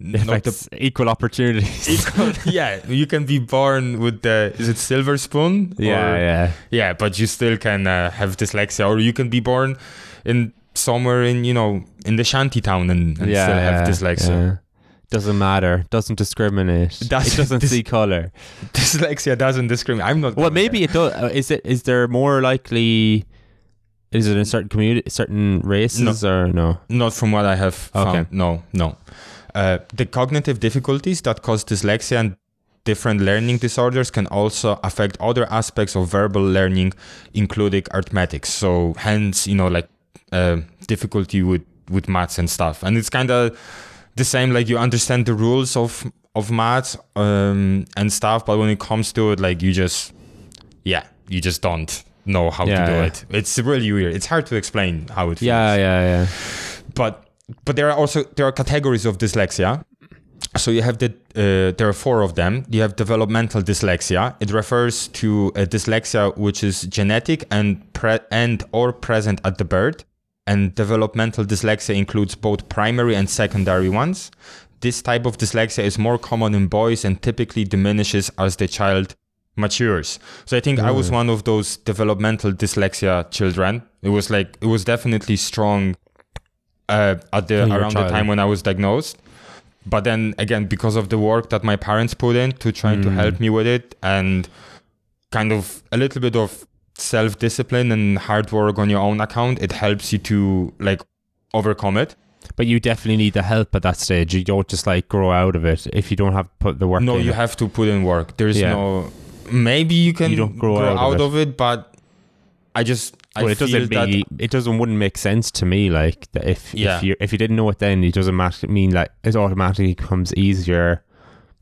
The- equal opportunities. equal, yeah, you can be born with the is it silver spoon? yeah, Or- yeah. yeah, but you still can uh, have dyslexia, or you can be born in somewhere in you know in the shanty town and, and yeah, still have dyslexia. yeah. Doesn't matter. Doesn't discriminate. It Doesn't see color. dyslexia doesn't discriminate. I'm not. Well, maybe it does. Uh, Is it? Is there more likely? Is it in certain community, certain races, or no? not from what I have found. Okay. No, no. Uh, the cognitive difficulties that cause dyslexia and different learning disorders can also affect other aspects of verbal learning, including arithmetic. So, hence, you know, like uh, difficulty with with maths and stuff. And it's kind of the same. Like you understand the rules of of math um, and stuff, but when it comes to it, like you just, yeah, you just don't know how Yeah, to do yeah. it. It's really weird. It's hard to explain how it feels Yeah, yeah, yeah. but but there are also there are categories of dyslexia so you have the uh, there are four of them you have developmental dyslexia it refers to a dyslexia which is genetic and pre- and or present at the birth and developmental dyslexia includes both primary and secondary ones this type of dyslexia is more common in boys and typically diminishes as the child matures so i think i was Mm. one of those developmental dyslexia children it was like it was definitely strong uh, at the around the time when I was diagnosed. But then again, because of the work that my parents put in to trying to Mm. help me with it, and kind of a little bit of self discipline and hard work on your own account, it helps you to like overcome it. But you definitely need the help at that stage. You don't just like grow out of it if you don't have put the work. no, in. you have to put in work. There's Yeah. no. Maybe you can You don't grow out of out it. of it, but I just I it doesn't be, it doesn't wouldn't make sense to me like that if Yeah. if you if you didn't know it then it doesn't matter mean like it automatically becomes easier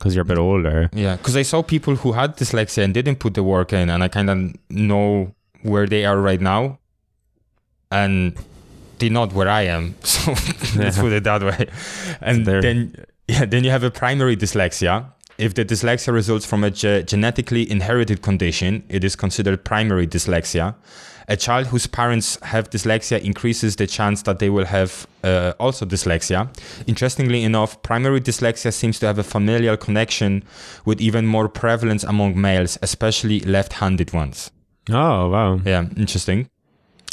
because you're a bit older Yeah, because I saw people who had dyslexia and didn't put the work in, and I kind of know where they are right now, and they're not where I am. So let's put it that way. And then, yeah, then you have a primary dyslexia. If the dyslexia results from a ge- genetically inherited condition, it is considered primary dyslexia. A child whose parents have dyslexia increases the chance that they will have uh, also dyslexia. Interestingly enough, primary dyslexia seems to have a familial connection with even more prevalence among males, especially left handed ones. oh wow Yeah, interesting.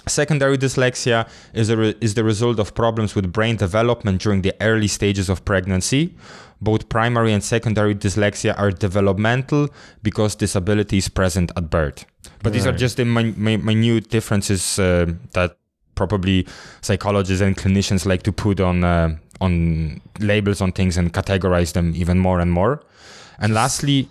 Secondary dyslexia is, a re- is the result of problems with brain development during the early stages of pregnancy. Both primary and secondary dyslexia are developmental because disability is present at birth. But these are just the min- min- minute differences uh, that probably psychologists and clinicians like to put on uh, on labels on things and categorize them even more and more. And lastly,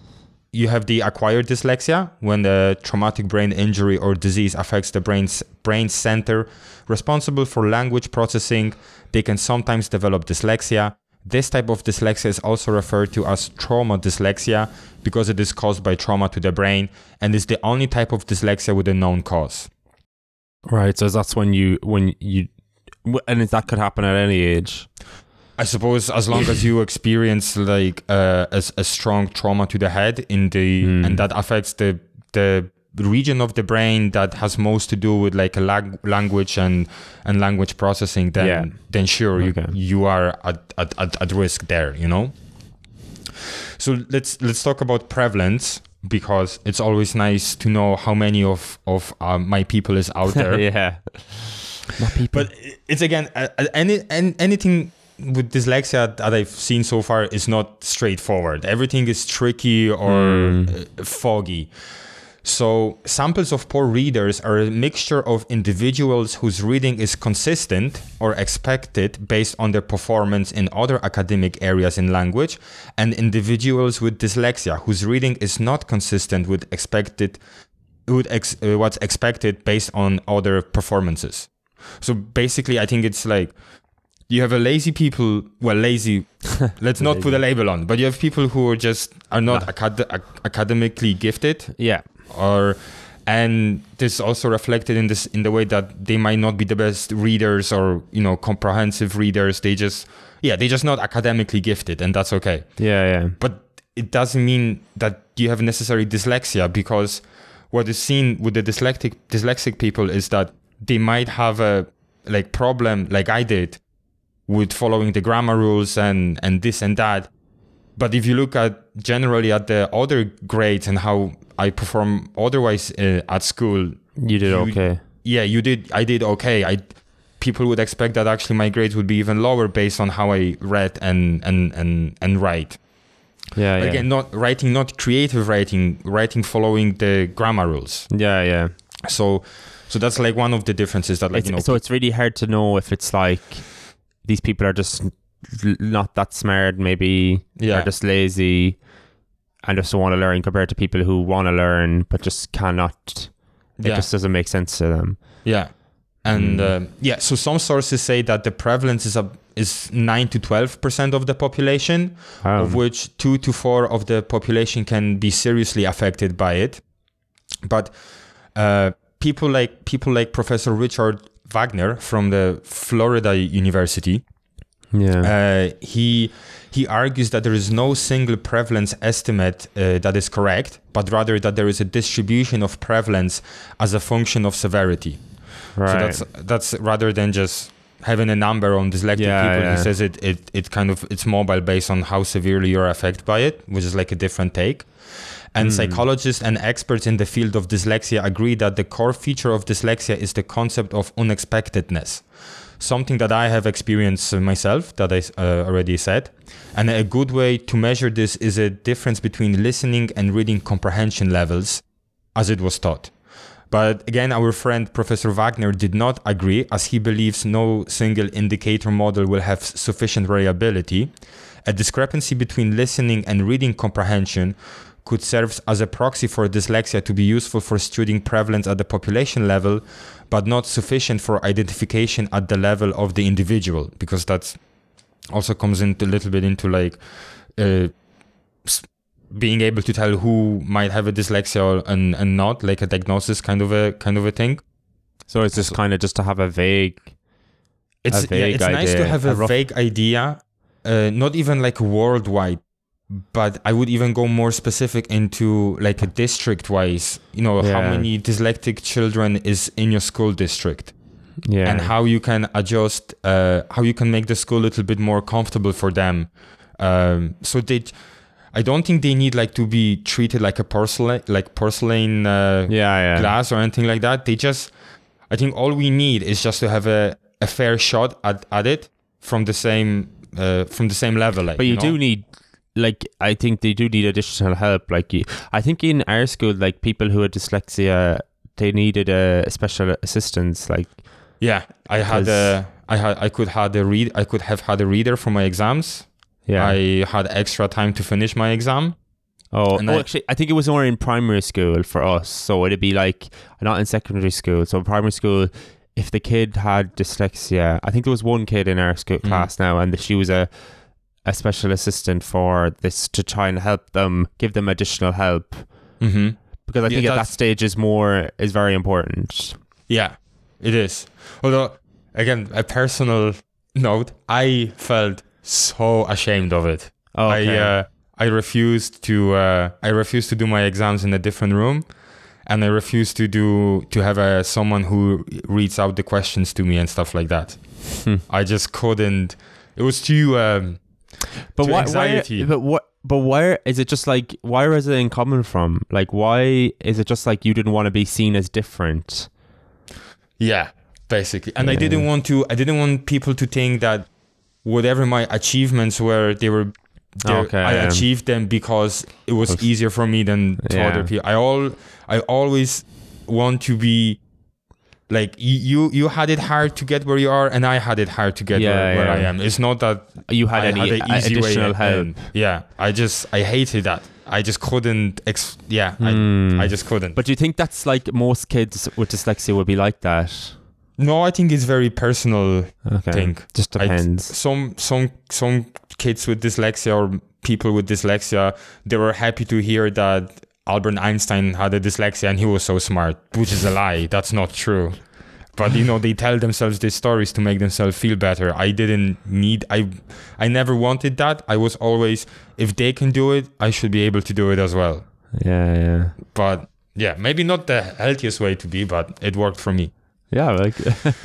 you have the acquired dyslexia when the traumatic brain injury or disease affects the brain's brain center responsible for language processing. They can sometimes develop dyslexia. This type of dyslexia is also referred to as trauma dyslexia because it is caused by trauma to the brain and is the only type of dyslexia with a known cause. right so that's when you when you and that could happen at any age I suppose as long as you experience like uh, a, a strong trauma to the head in the Hmm. and that affects the the region of the brain that has most to do with like a lag- language and and language processing then Yeah. then sure Okay. you you are at, at, at, at risk there you know so let's let's talk about prevalence because it's always nice to know how many of of uh, my people is out there yeah not people but it's again uh, any, any anything with dyslexia that I've seen so far is not straightforward. Everything is tricky or uh, foggy. So samples of poor readers are a mixture of individuals whose reading is consistent or expected based on their performance in other academic areas in language and individuals with dyslexia whose reading is not consistent with expected with ex, uh, what's expected based on other performances. So basically, I think it's like you have a lazy people. Well, lazy. let's not put a label on, but you have people who are just are not ah. acad- ac- academically gifted, yeah or and this is also reflected in this in the way that they might not be the best readers or you know comprehensive readers. They just yeah, they just not academically gifted, and that's okay yeah yeah but it doesn't mean that you have necessary dyslexia because what is seen with the dyslexic dyslexic people is that they might have a like problem like I did with following the grammar rules and and this and that. But if you look at generally at the other grades and how I perform otherwise uh, at school you did You- okay. Yeah you did I did okay. I people would expect that actually my grades would be even lower based on how I read and and and and write. Yeah yeah. Again not writing not creative writing writing following the grammar rules. Yeah yeah. So so that's like one of the differences that like it's, you know so it's really hard to know if it's like these people are just not that smart maybe Yeah. are just lazy and just want to learn compared to people who want to learn but just cannot. It yeah. just doesn't make sense to them. Yeah. And Mm. um, yeah so some sources say that the prevalence is a, is 9 to 12 percent of the population Um, of which 2 to 4 of the population can be seriously affected by it. But uh, people like people like professor richard wagner from the florida university yeah Uh, he he argues that there is no single prevalence estimate uh, that is correct, but rather that there is a distribution of prevalence as a function of severity. right So that's that's rather than just having a number on dyslexic Yeah, people. yeah. He says it, it it kind of it's mobile based on how severely you're affected by it, which is like a different take. And Hmm. psychologists and experts in the field of dyslexia agree that the core feature of dyslexia is the concept of unexpectedness something that I have experienced myself that I uh, already said. And a good way to measure this is a difference between listening and reading comprehension levels as it was taught. But again, our friend Professor Wagner did not agree as he believes no single indicator model will have sufficient variability. A discrepancy between listening and reading comprehension could serve as a proxy for dyslexia to be useful for studying prevalence at the population level, but not sufficient for identification at the level of the individual, because that's also comes into a little bit into like uh, being able to tell who might have a dyslexia and, and not, like a diagnosis kind of a kind of a thing. So it's just kind of just to have a vague. It's, A yeah, vague it's nice to have a a, vague idea, uh, not even like worldwide, but I would even go more specific into like a district wise. You know, how many dyslexic children is in your school district, Yeah. and how you can adjust, uh, how you can make the school a little bit more comfortable for them. Um, so they, I don't think they need like to be treated like a porcelain, like porcelain. Uh, yeah, yeah. glass or anything like that. They just, I think all we need is just to have a, a fair shot at, at it from the same uh, from the same level. Like, But you, know? do need, like, I think they do need additional help. Like, I think in our school, like, people who had dyslexia, they needed a uh, special assistance. Like, Yeah, I had a, I had I could had a read I could have had a reader for my exams. yeah. I had extra time to finish my exam. oh, and oh, I- actually, I think it was more in primary school for us. So it'd be like not in secondary school. So primary school, if the kid had dyslexia, I think there was one kid in our school Mm. class now, and she was a a special assistant for this to try and help them, give them additional help. Mm-hmm. Because I Yeah, think at that stage is more is very important. Yeah, it is. Although, again, a personal note, I felt so ashamed of it. Oh, okay. I uh, I refused to uh, I refused to do my exams in a different room, and I refused to do to have a someone who reads out the questions to me and stuff like that. Hmm. I just couldn't. It was too. Um, but to why, anxiety. why? But what? But where is it? Just like where is it coming from? Like why is it just like you didn't want to be seen as different? yeah, basically. And I didn't want to. I didn't want people to think that whatever my achievements were, they were. Okay, I yeah. achieved them because it was Was- easier for me than to Yeah. other people. I all. I always want to be. Like you, you, had it hard to get where you are, and I had it hard to get Yeah, where, where I am. It's not that You had I any had an easy additional way help? Yeah, I just I hated that. I just couldn't. Ex- yeah, Hmm. I, I just couldn't. But do you think that's like most kids with dyslexia would be like that? no, I think it's very personal Okay. thing. Just I- depends. Some some some kids with dyslexia or people with dyslexia, they were happy to hear that Albert Einstein had a dyslexia and he was so smart, which is a lie. That's not true. But you know, they tell themselves these stories to make themselves feel better. I didn't need I I never wanted that. I was always if they can do it, I should be able to do it as well. yeah, yeah. But yeah, maybe not the healthiest way to be, but it worked for me. Yeah, like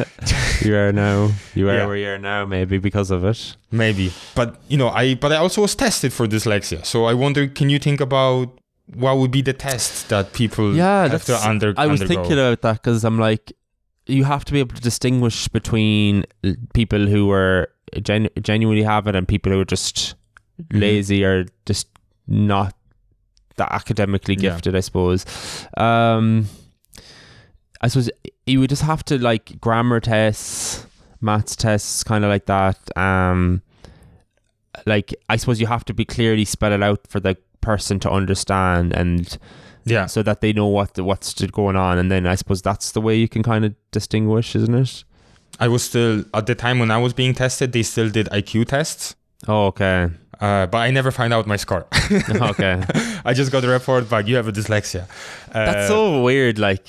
you are now. You are Yeah. where you are now, maybe because of it. Maybe. But you know, I but I also was tested for dyslexia. So I wonder can you think about what would be the tests that people Yeah, have to under I was undergo? thinking about that because I'm like, you have to be able to distinguish between people who are genu- genuinely have it and people who are just Mhm. lazy or just not that academically Yeah. gifted, I suppose. Um, I suppose you would just have to like grammar tests, maths tests, kind of like that. Um, like I suppose you have to be clearly spell it out for the person to understand and Yeah. so that they know what the, what's going on and then I suppose that's the way you can kind of distinguish isn't it I was still at the time when I was being tested, they still did IQ tests. oh okay Uh, but I never found out my score. okay I just got the report back. You have a dyslexia. Uh, that's so weird like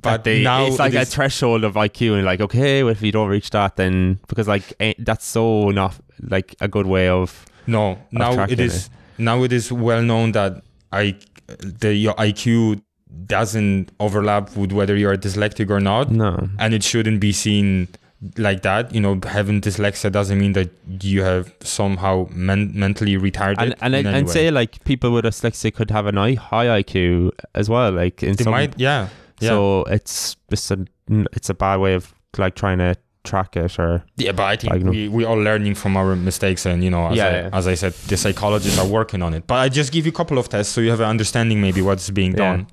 But they, now it's like it a threshold of IQ and like okay well, if you don't reach that then because like eh, that's so not like a good way of No, now tracking it is now it is well known that I the your IQ doesn't overlap with whether you're dyslexic or not, no and it shouldn't be seen like that. You know, having dyslexia doesn't mean that you have somehow men- mentally retarded. and and, any and say like people with dyslexia could have an I- high IQ as well like in they some might, yeah, yeah, so it's just a it's a bad way of like trying to track it or yeah. But I think Diagnose. we we all learning from our mistakes, and you know, as, Yeah, I, yeah. as I said, the psychologists are working on it. But I just give you a couple of tests so you have an understanding maybe what's being Yeah. done.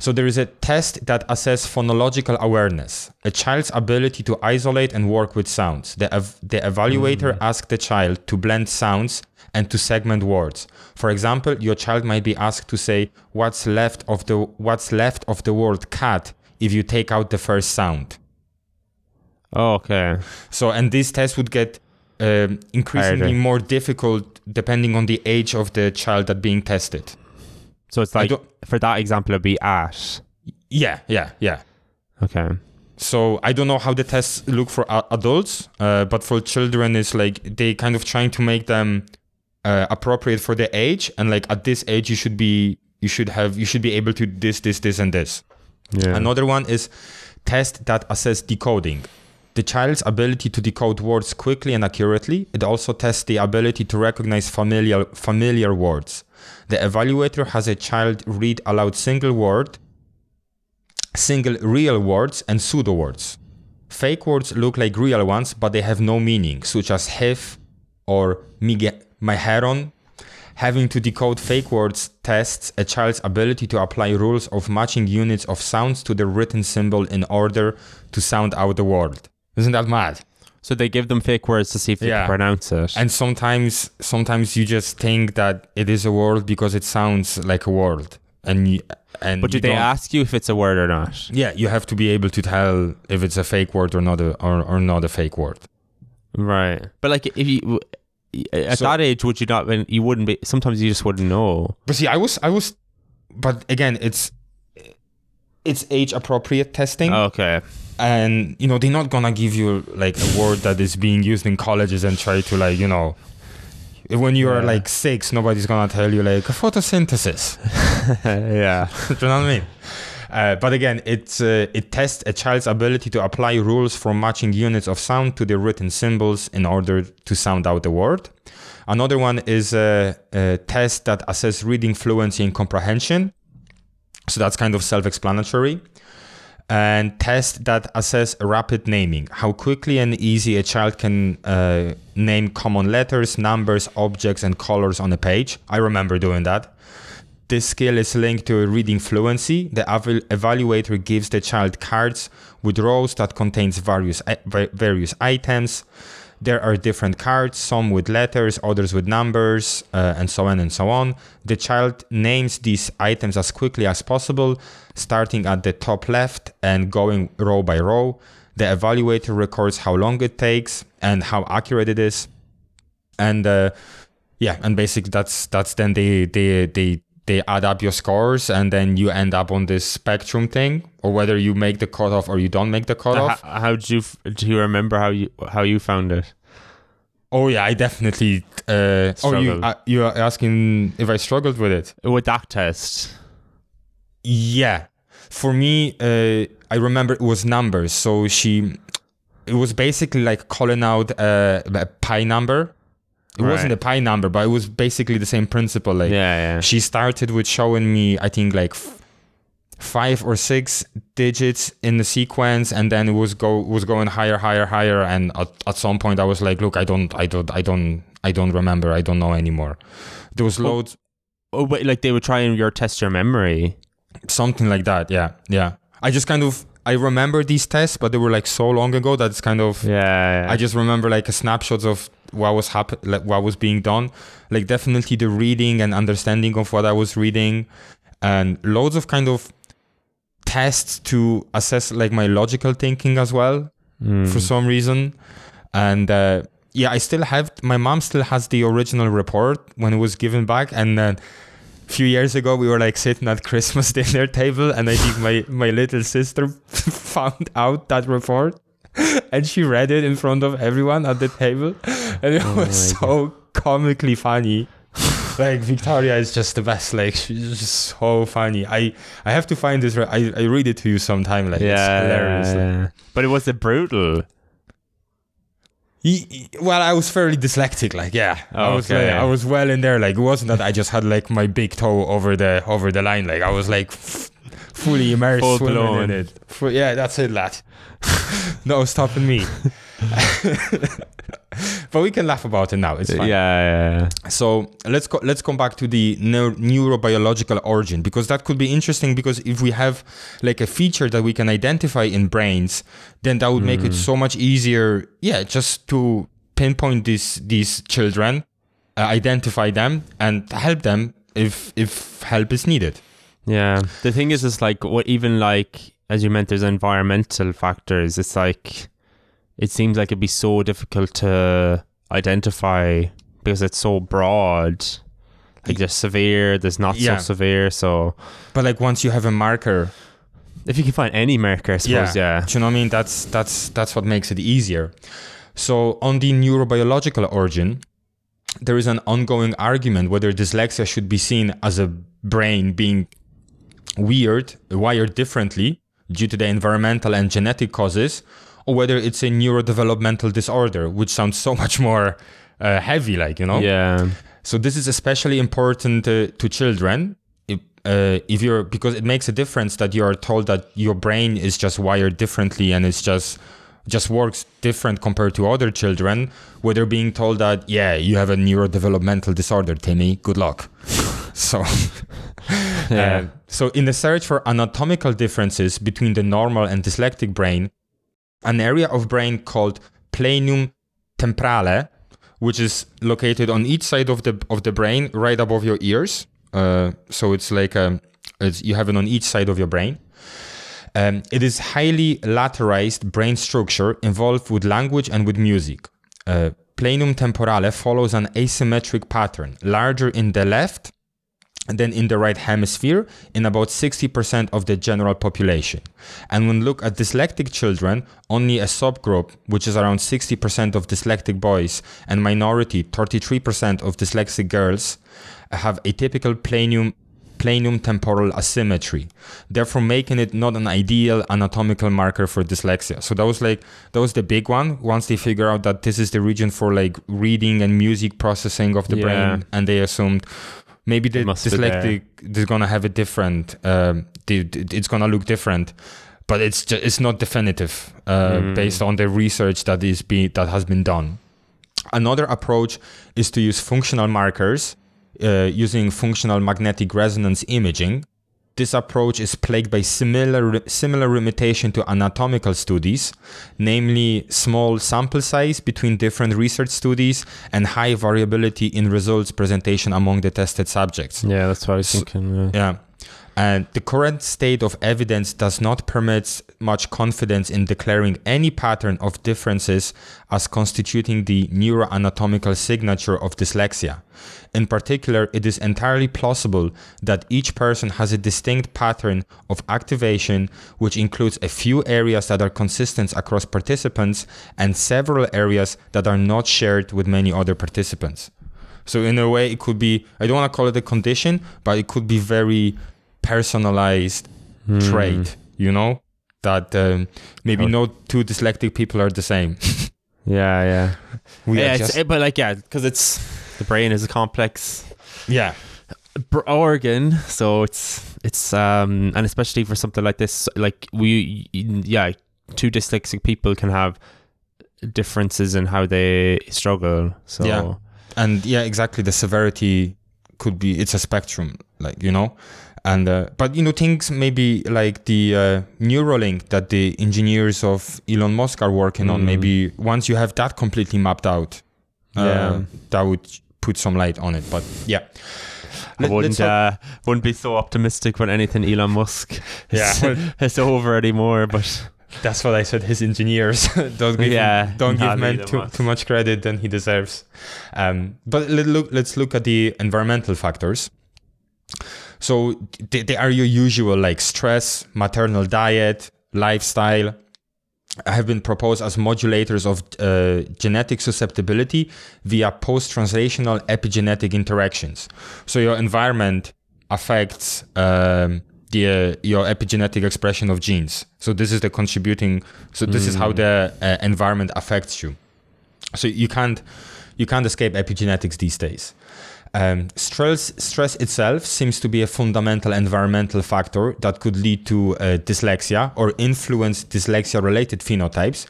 So there is a test that assesses phonological awareness, a child's ability to isolate and work with sounds. The, ev- the evaluator hmm. asks the child to blend sounds and to segment words. For example, your child might be asked to say what's left of the what's left of the word cat if you take out the first sound. Oh, okay. So, and this test would get um, increasingly more difficult depending on the age of the child that being tested. So it's like for that example, it'd be at. Yeah, yeah, yeah. Okay. So I don't know how the tests look for a- adults, uh, but for children, it's like they kind of trying to make them uh, appropriate for the age, and like at this age, you should be you should have you should be able to this this this and this. Yeah. Another one is test that assess decoding. The child's ability to decode words quickly and accurately. It also tests the ability to recognize familiar familiar words. The evaluator has a child read aloud single word, single real words and pseudo words. Fake words look like real ones, but they have no meaning, such as hef or maheron. Having to decode fake words tests a child's ability to apply rules of matching units of sounds to the written symbol in order to sound out the word. Isn't that mad? So they give them fake words to see if they Yeah. can pronounce it. And sometimes, sometimes you just think that it is a word because it sounds like a word, and you, and but do they ask you if it's a word or not? Yeah, you have to be able to tell if it's a fake word or not a or, or not a fake word. Right. But like, if you at So- that age, would you not? When you wouldn't be. Sometimes you just wouldn't know. But see, I was I was, but again, it's it's age appropriate testing, Okay. And you know they're not gonna give you like a word that is being used in colleges and try to like you know. When you are Yeah. like six, nobody's gonna tell you like photosynthesis. yeah. Do you know what I mean? Uh, but again, it uh, it tests a child's ability to apply rules for matching units of sound to the written symbols in order to sound out the word. Another one is a, a test that assess reading fluency and comprehension. So that's kind of self-explanatory. And test that assess rapid naming, how quickly and easy a child can uh, name common letters, numbers, objects, and colors on a page. I remember doing that. This skill is linked to reading fluency. The eval- evaluator gives the child cards with rows that contains various i- various items. There are different cards, some with letters, others with numbers, uh, and so on and so on. The child names these items as quickly as possible, starting at the top left and going row by row. The evaluator records how long it takes and how accurate it is and uh, yeah, and basically that's that's then they they they they add up your scores, and then you end up on this spectrum thing, or whether you make the cutoff or you don't make the How, cutoff. how did you? Do you remember how you how you found it? oh yeah, I definitely. Uh, oh, you uh, you are asking if I struggled with it? With that test. Yeah, for me, uh, I remember it was numbers. So she, it was basically like calling out uh, a pi number. It wasn't a pi number, but it was basically the same principle. Like Yeah, yeah. she started with showing me i think like f- five or six digits in the sequence and then it was go was going higher higher higher and at, at some point i was like look i don't i don't i don't i don't remember i don't know anymore there was oh. loads Oh, but like they were trying your test your memory. something like that yeah yeah i just kind of i remember these tests but they were like so long ago that it's kind of Yeah, yeah. I just remember like a snapshots of what was happen, like what was being done. Like definitely the reading and understanding of what I was reading, and loads of kind of tests to assess like my logical thinking as well Mm. for some reason. And uh, yeah, I still have my mom still has the original report when it was given back, and then. A few years ago, we were like sitting at Christmas dinner table, and I think my, my little sister found out that report, and she read it in front of everyone at the table, and it Oh was so comically funny. like Victoria is just the best. Like she's just so funny. I I have to find this. re- I I read it to you sometime. Like yeah, it's hilarious. yeah, Like, yeah. But it was a brutal. He- he- well, I was fairly dyslexic. Like, yeah, I was like. I was well in there. Like, it wasn't that I just had like my big toe over the over the line. Like, I was like f- fully immersed, Full blown. in it. Fu- yeah, that's it, lad. no stopping me. but we can laugh about it now. It's fine. Yeah, yeah, So let's go. Let's come back to the neu- neurobiological origin because that could be interesting. Because if we have like a feature that we can identify in brains, then that would make it so much easier. Yeah, just to pinpoint these these children, uh, identify them, and help them if if help is needed. yeah. The thing is, is like what even like as you meant, there's environmental factors. It's like it seems like it'd be so difficult to identify because it's so broad. Like there's severe, there's not Yeah. so severe. So But like once you have a marker, if you can find any marker, I suppose, yeah. Do you know what I mean? That's that's that's what makes it easier. So on the neurobiological origin, there is an ongoing argument whether dyslexia should be seen as a brain being weird, wired differently due to the environmental and genetic causes, or whether it's a neurodevelopmental disorder, which sounds so much more uh, heavy, like you know. Yeah. So this is especially important uh, to children. If, uh, if you're because it makes a difference that you are told that your brain is just wired differently and it's just just works different compared to other children. Whether being told that yeah you have a neurodevelopmental disorder, Timmy, good luck. so. Yeah. Uh, so, in the search for anatomical differences between the normal and dyslexic brain, an area of brain called planum temporale, which is located on each side of the of the brain, right above your ears. Uh, so it's like um, it's, you have it on each side of your brain. Um, it is highly lateralized brain structure involved with language and with music. Uh, planum temporale follows an asymmetric pattern, larger in the left than in the right hemisphere in about 60% of the general population. And when look at dyslexic children, only a subgroup, which is around 60% of dyslexic boys, and minority, 33% of dyslexic girls, have atypical planum planum temporal asymmetry, therefore making it not an ideal anatomical marker for dyslexia. So that was like that was the big one. Once they figure out that this is the region for like reading and music processing of the Yeah. brain, and they assumed maybe the must be there. dyslexic is gonna have a different. Um, it's gonna look different. But it's just, it's not definitive uh, Mm. based on the research that is be that has been done. Another approach is to use functional markers uh, using functional magnetic resonance imaging. This approach is plagued by similar similar limitation to anatomical studies, namely small sample size between different research studies and high variability in results presentation among the tested subjects. Yeah, that's what I was So- thinking. yeah. Yeah. And the current state of evidence does not permit much confidence in declaring any pattern of differences as constituting the neuroanatomical signature of dyslexia. In particular, it is entirely plausible that each person has a distinct pattern of activation, which includes a few areas that are consistent across participants and several areas that are not shared with many other participants. So in a way, it could be I don't want to call it a condition, but it could be very personalized Hmm. trait. You know that um, maybe Oh. no two dyslexic people are the same. Yeah, yeah. We yeah, are it's, just- it- but like, yeah, because it's the brain is a complex yeah, organ, so it's it's um and especially for something like this, like we yeah, two dyslexic people can have differences in how they struggle. So Yeah. and yeah, exactly. The severity could be it's a spectrum, like you know. And uh, but you know things maybe like the uh, Neuralink that the engineers of Elon Musk are working on. Mm. Maybe once you have that completely mapped out, uh, Yeah. that would put some light on it. But yeah, I wouldn't uh, wouldn't be so optimistic about anything Elon Musk. Yeah, is, well- is over anymore. But That's what I said. His engineers don't give Yeah, him, don't give man too, Musk. too much credit than he deserves. Um, but let look, let's look at the environmental factors. So they, they are your usual like stress, maternal diet, lifestyle. Have been proposed as modulators of uh, genetic susceptibility via post-translational epigenetic interactions. So your environment affects um, the uh, your epigenetic expression of genes. So this is the contributing. So this is how the uh, environment affects you. So you can't you can't escape epigenetics these days. Um, stress stress itself seems to be a fundamental environmental factor that could lead to uh, dyslexia or influence dyslexia related phenotypes.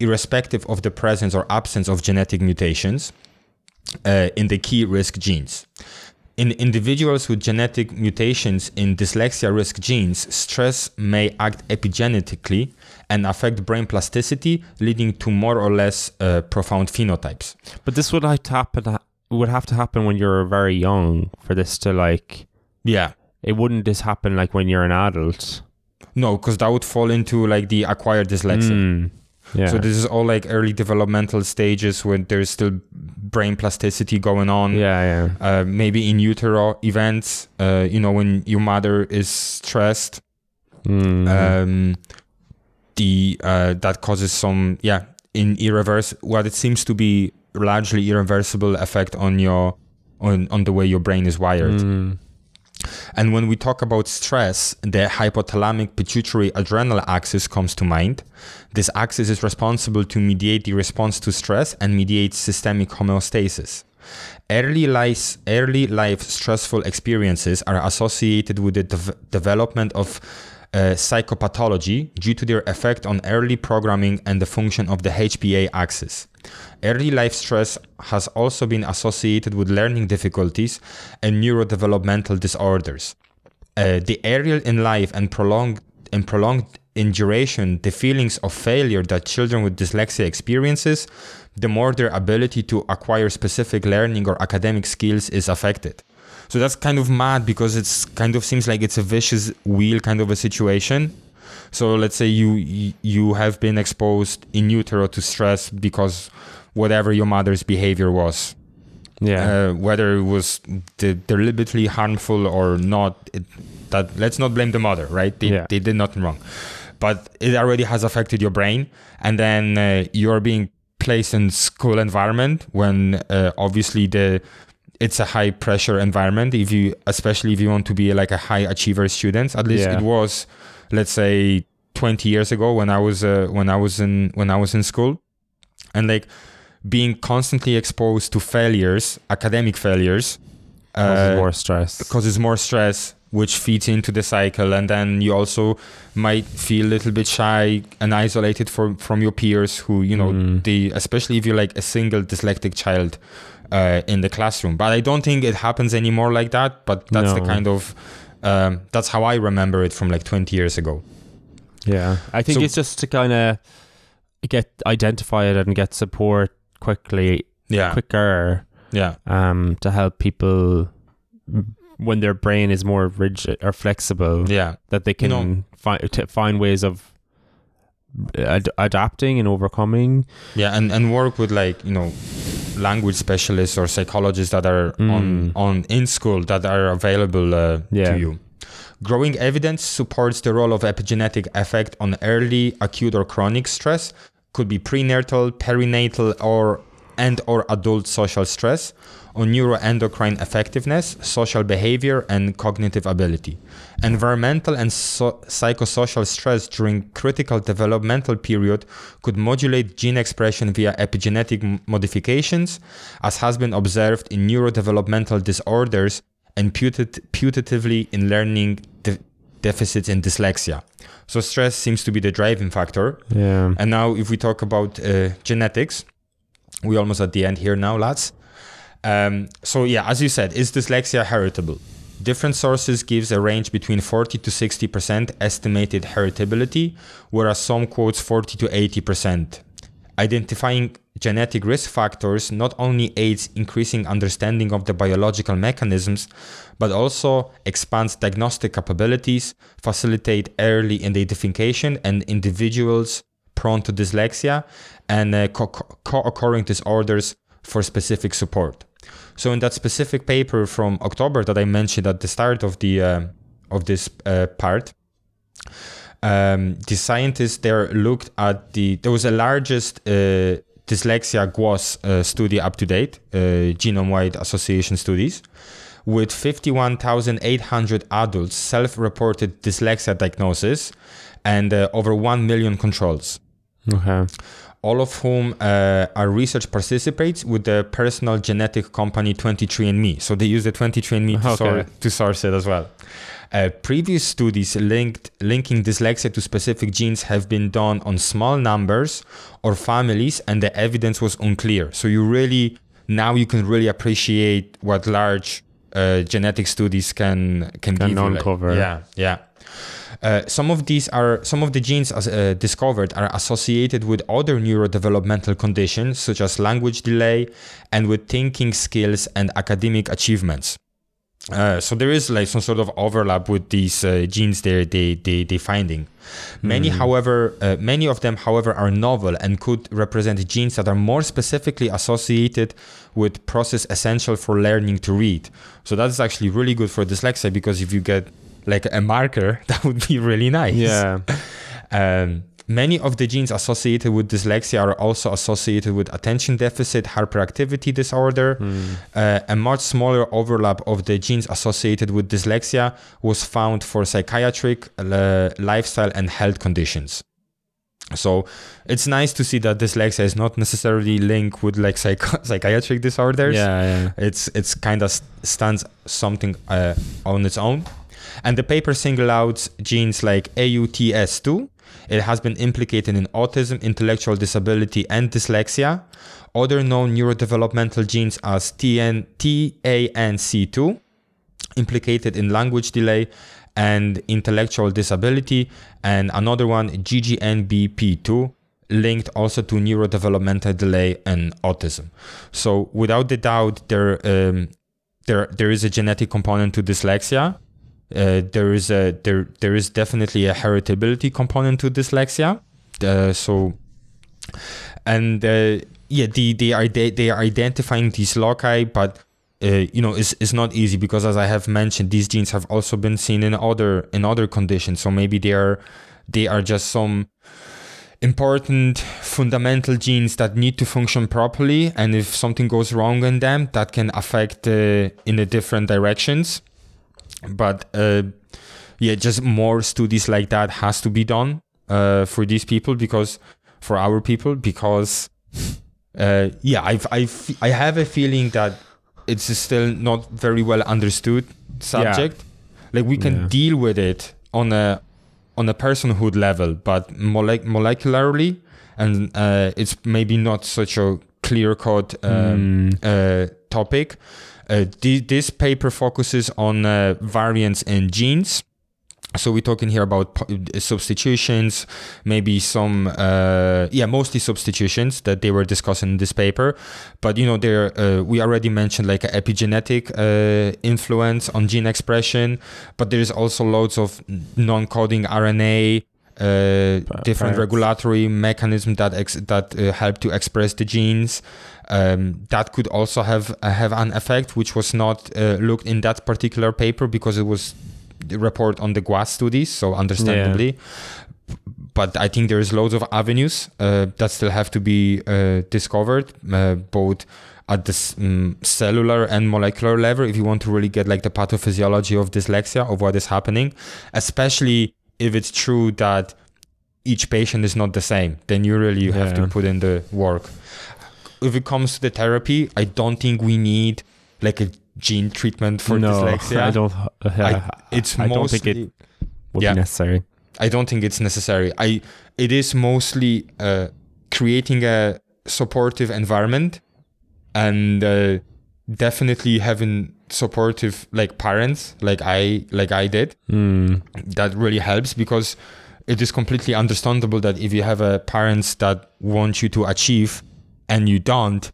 irrespective of the presence or absence of genetic mutations uh, in the key risk genes. In individuals with genetic mutations in dyslexia risk genes, stress may act epigenetically and affect brain plasticity, leading to more or less uh, profound phenotypes. But this would like to happen. Would have to happen when you're very young for this to like. Yeah. It wouldn't just happen like when you're an adult. No, because that would fall into like the acquired dyslexia. Mm, yeah. So this is all like early developmental stages when there's still brain plasticity going on. yeah, yeah. Uh, maybe in utero events, uh, you know, when your mother is stressed, Mm. um, the uh, that causes some yeah in irreverse what it seems to be largely irreversible effect on your on on the way your brain is wired. Mm. And when we talk about stress, the hypothalamic pituitary adrenal axis comes to mind. This axis is responsible to mediate the response to stress and mediate systemic homeostasis. Early life, early life stressful experiences are associated with the dev- development of uh, psychopathology due to their effect on early programming and the function of the HPA axis. Early life stress has also been associated with learning difficulties and neurodevelopmental disorders. Uh, the earlier in life and prolonged and prolonged in duration the feelings of failure that children with dyslexia experiences, the more their ability to acquire specific learning or academic skills is affected. So that's kind of mad because it's kind of seems like it's a vicious wheel kind of a situation. So let's say you you- have been exposed in utero to stress because whatever your mother's behavior was, Yeah. uh, whether it was de- deliberately harmful or not, it, that let's not blame the mother, right? They, Yeah. they did nothing wrong, but it already has affected your brain, and then uh, you're being placed in school environment when uh, obviously the it's a high pressure environment. If you, especially if you want to be like a high achiever student, at least Yeah. it was, let's say, 20 years ago when I was uh, when I was in when I was in school, and like being constantly exposed to failures, academic failures, Causes uh, more stress. causes more stress, which feeds into the cycle, and then you also might feel a little bit shy and isolated from from your peers, who you know Mm. the especially if you're like a single dyslexic child uh, in the classroom. But I don't think it happens anymore like that. But that's the kind of um, that's how I remember it from like 20 years ago. Yeah, I think So- it's just to kind of get identify it and get support quickly, Yeah, quicker, yeah, um, to help people when their brain is more rigid or flexible, yeah. that they can know- find find ways of ad- adapting and overcoming. Yeah, and, and work with like you know language specialists or psychologists that are on Mm. on in school that are available uh, Yeah. to you. Growing evidence supports the role of epigenetic effect on early acute or chronic stress. Could be prenatal, perinatal, or and or adult social stress on neuroendocrine effectiveness, social behavior, and cognitive ability. Environmental and so- psychosocial stress during critical developmental period could modulate gene expression via epigenetic m- modifications, as has been observed in neurodevelopmental disorders and putat- putatively in learning de- deficits in dyslexia. So stress seems to be the driving factor. Yeah, And now, if we talk about uh, genetics, we're almost at the end here now, lads. Um, so yeah, as you said, is dyslexia heritable? Different sources gives a range between 40 to 60 percent estimated heritability, whereas some quotes 40 to 80 percent. Identifying genetic risk factors not only aids increasing understanding of the biological mechanisms, but also expands diagnostic capabilities, facilitate early identification and individuals prone to dyslexia and uh, co- co- co-occurring disorders for specific support. So in that specific paper from October that I mentioned at the start of the uh, of this uh, part, um, the scientists there looked at the there was the largest uh, dyslexia GWAS uh, study up to date, uh, genome-wide association studies, with 51,800 adults self-reported dyslexia diagnosis and uh, over 1 million controls okay. all of whom uh, are research participants with the personal genetic company 23andMe. So they use the 23andMe to, Okay. sor- to source it as well. Uh, previous studies linked linking dyslexia to specific genes have been done on small numbers or families, and the evidence was unclear. So you really now you can really appreciate what large uh, genetic studies can can, Can give you. like- uncover. yeah, yeah. Uh, some of these are some of the genes as, uh, discovered are associated with other neurodevelopmental conditions such as language delay and with thinking skills and academic achievements. Uh, so there is like some sort of overlap with these uh, genes they they they they finding. Many, however, uh, many of them, however, are novel and could represent genes that are more specifically associated with process essential for learning to read. So that is actually really good for dyslexia because if you get like a marker, that would be really nice. Yeah. Um, many of the genes associated with dyslexia are also associated with attention deficit hyperactivity disorder. Uh, a much smaller overlap of the genes associated with dyslexia was found for psychiatric, uh, lifestyle, and health conditions. So it's nice to see that dyslexia is not necessarily linked with like psych- psychiatric disorders Yeah, yeah. it's it's kind of stands something uh, on its own and the paper single out genes like AUTS2 it has been implicated in autism intellectual disability and dyslexia other known neurodevelopmental genes as TN, TANC2 implicated in language delay and intellectual disability, and another one, GGNBP2, linked also to neurodevelopmental delay and autism. So, without the doubt, there um, there there is a genetic component to dyslexia. Uh, there is a there there is definitely a heritability component to dyslexia. Uh, so, and uh, yeah, the, they are they, they are identifying these loci, but uh, you know, it's, it's not easy because as I have mentioned, these genes have also been seen in other in other conditions. So maybe they are they are just some important fundamental genes that need to function properly, and if something goes wrong in them, that can affect uh, in the different directions. But uh, yeah, just more studies like that has to be done uh, for these people because for our people because uh, yeah, I've, I've I have a feeling that it's still not very well understood subject. Like we can Yeah. deal with it on a on a personhood level, but molec- molecularly, and uh, it's maybe not such a clear cut um, Mm. uh, topic. Uh, this paper focuses on uh, variants in genes. So we're talking here about po- substitutions, maybe some, uh, yeah, mostly substitutions that they were discussing in this paper. But you know, there uh, we already mentioned like epigenetic uh, influence on gene expression, but there is also loads of non-coding RNA. Uh, different regulatory mechanism that ex- that uh, help to express the genes um, that could also have uh, have an effect, which was not uh, looked in that particular paper because it was the report on the GWAS studies, so understandably. But I think there's loads of avenues uh, that still have to be uh, discovered, uh, both at the mm, cellular and molecular level, if you want to really get like the pathophysiology of dyslexia of what is happening, especially if it's true that each patient is not the same, then you really have to put in the work. If it comes to the therapy, I don't think we need like a gene treatment for no, dyslexia. I don't. Uh, I- it's I don't think it would Yeah. be necessary. I don't think it's necessary. I it is mostly uh, creating a supportive environment and uh, definitely having supportive like parents like I like I did. Mm. That really helps because it is completely understandable that if you have a parents that want you to achieve and you don't,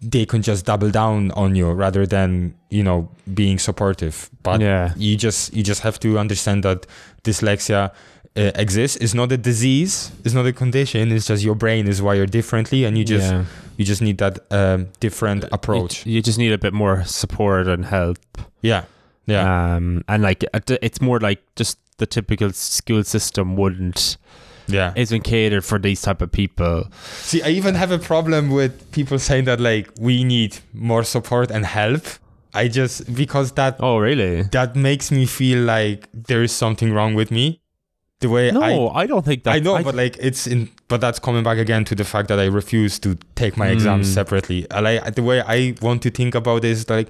they can just double down on you rather than you know being supportive. But yeah. you just you just have to understand that dyslexia uh, exists it's not a disease it's not a condition it's just your brain is wired differently and you just yeah. you just need that um, different approach You, just need a bit more support and help. yeah yeah Um, and like it's more like just the typical school system wouldn't yeah isn't catered for these type of people. see i even have a problem with people saying that like we need more support and help i just because that Oh, really? that makes me feel like there is something wrong with me the way No, I, I, don't think that. I know, but like it's in, but that's coming back again to the fact that I refuse to take my exams Mm. separately. I like the way I want to think about it is like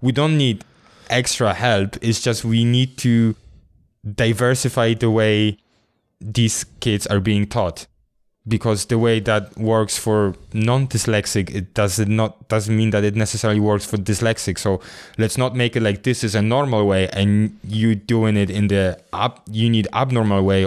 we don't need extra help. It's just we need to diversify the way these kids are being taught. Because the way that works for non-dyslexic it does not doesn't mean that it necessarily works for dyslexic. So let's not make it like this is a normal way and you doing it in the up you need abnormal way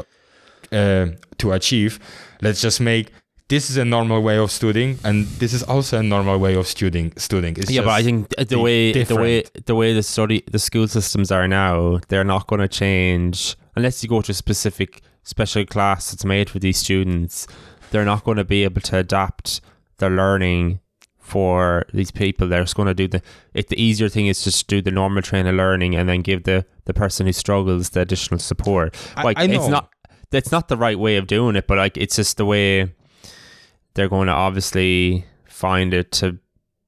uh, to achieve. Let's just make this is a normal way of studying and this is also a normal way of studying studying. It's yeah, but I think the way the way the way the study the school systems are now, they're not going to change unless you go to a specific special class that's made for these students. They're not going to be able to adapt their learning for these people. They're just going to do the it. The easier thing is just do the normal train of learning and then give the the person who struggles the additional support. I- Like I it's not that's not the right way of doing it, but like it's just the way they're going to obviously find it to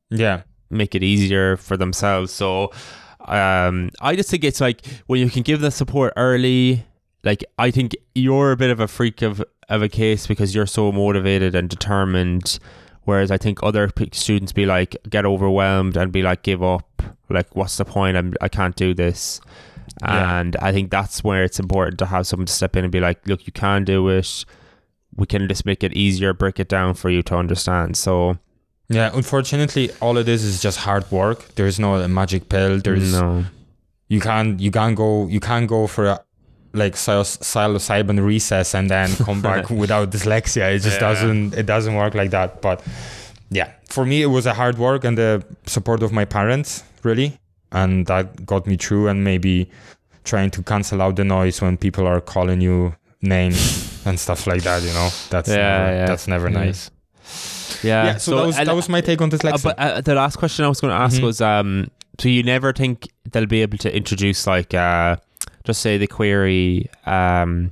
yeah make it easier for themselves. So um, I just think it's like when you can give the support early. Like I think you're a bit of a freak of of a case because you're so motivated and determined, whereas I think other students be like get overwhelmed and be like give up. Like what's the point? I'm I can't do this. Yeah. And I think that's where it's important to have someone to step in and be like, look, you can do it. We can just make it easier, break it down for you to understand. So yeah unfortunately all of this is just hard work there's no a magic pill there's no. you can't you can't go you can't go for a like psil- psilocybin recess and then come back without dyslexia. It just Yeah. doesn't it doesn't work like that. But yeah. For me it was a hard work and the support of my parents really. And that got me through and maybe trying to cancel out the noise when people are calling you names and stuff like that you know? That's Yeah, never, yeah. that's never nice. Yeah, yeah, so, that was that was my take on uh, dyslexia. but uh, the last question I was going to ask Mhm. was, um, so you never think they'll be able to introduce like, uh, just say the query, um,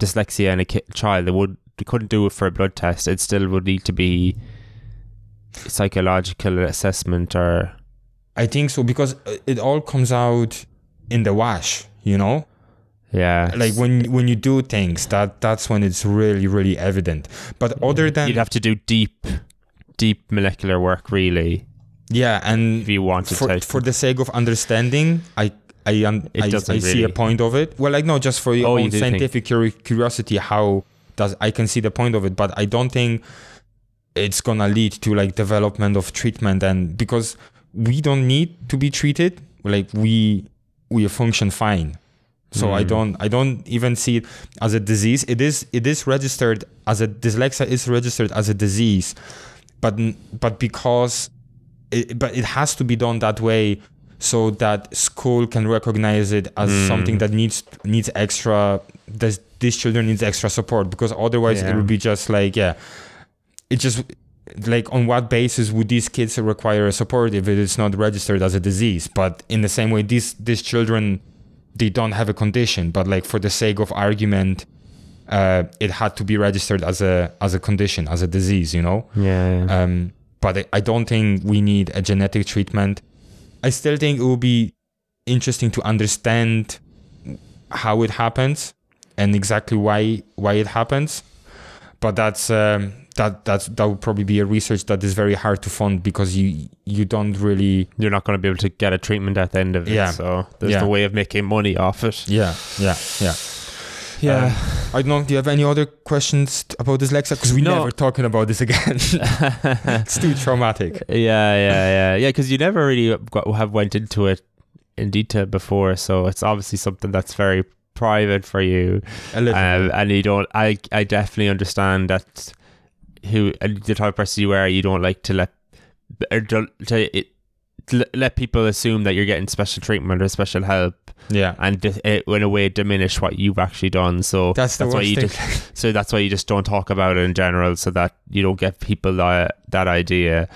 dyslexia in a ki- child. They would they couldn't do it for a blood test. It still would need to be psychological assessment or I think so because uh, it all comes out in the wash you know yeah, like when when you do things that that's when it's really really evident but other than you'd have to do deep, deep molecular work really yeah and if you wanted for, to. for the sake of understanding i i un, I, doesn't I see a point of it well like no just for your Oh, own think- scientific curi- curiosity how does i can see the point of it but i don't think it's gonna lead to like development of treatment and because we don't need to be treated like we we function fine so I Mm. don't I don't even see it as a disease. It is it is registered as a dyslexia is registered as a disease, but but because it, but it has to be done that way so that school can recognize it as Mm. something that needs needs extra this these children needs extra support because otherwise it would be just like yeah it just like on what basis would these kids require a support if it is not registered as a disease but in the same way these these children they don't have a condition but like for the sake of argument uh, it had to be registered as a as a condition as a disease you know yeah, yeah. um, but I, I don't think we need a genetic treatment i still think it would be interesting to understand how it happens and exactly why why it happens but that's um, that that's that would probably be a research that is very hard to fund because you you don't really you're not going to be able to get a treatment at the end of it. Yeah. So there's Yeah. no way of making money off it. yeah yeah yeah Yeah. I don't know. Do you have any other questions about dyslexia? Because we No. never talking about this again. it's too traumatic. yeah, yeah, yeah, yeah. Because you never really got, have went into it in detail before, so it's obviously something that's very private for you, A little. um, and you don't. I, I definitely understand that. Who and the type of person you are, you don't like to let or don't, to, it, to let people assume that you're getting special treatment or special help, yeah. and it, in a way diminish what you've actually done. So That's the that's why you thing. just so that's why you just don't talk about it in general, so that you don't give people that that idea.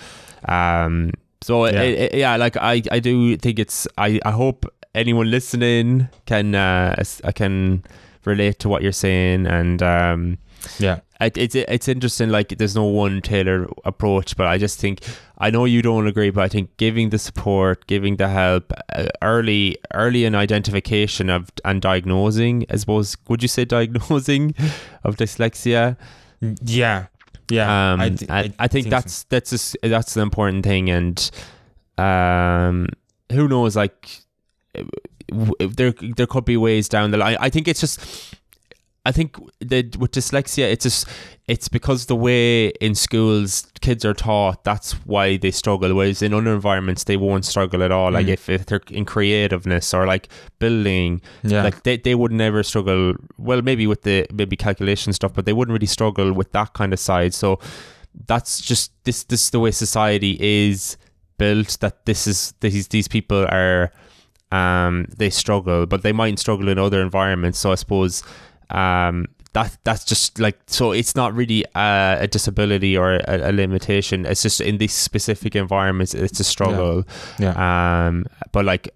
Um, so Yeah. it, it, yeah like I, I do think it's I, I hope anyone listening can uh can relate to what you're saying and um yeah. It, it's it's interesting like there's no one tailored approach but I just think I know you don't agree but I think giving the support giving the help uh, early early in identification of and diagnosing I suppose would you say diagnosing of dyslexia Yeah. Yeah. um, I, d- I, think, so. that's that's a s that's the important thing, and um, who knows? Like w- there there could be ways down the line. I think it's just. I think that with dyslexia, it's just it's because the way in schools kids are taught. That's why they struggle. Whereas in other environments, they won't struggle at all. Like Mm. if, if they're in creativeness or like building, Yeah. like they, they would never struggle well maybe with the maybe calculation stuff but they wouldn't really struggle with that kind of side so that's just this this is the way society is built that this is these these people are um they struggle but they might struggle in other environments so i suppose um that that's just like so it's not really a, a disability or a, a limitation. It's just in these specific environments it's a struggle. Yeah. um but like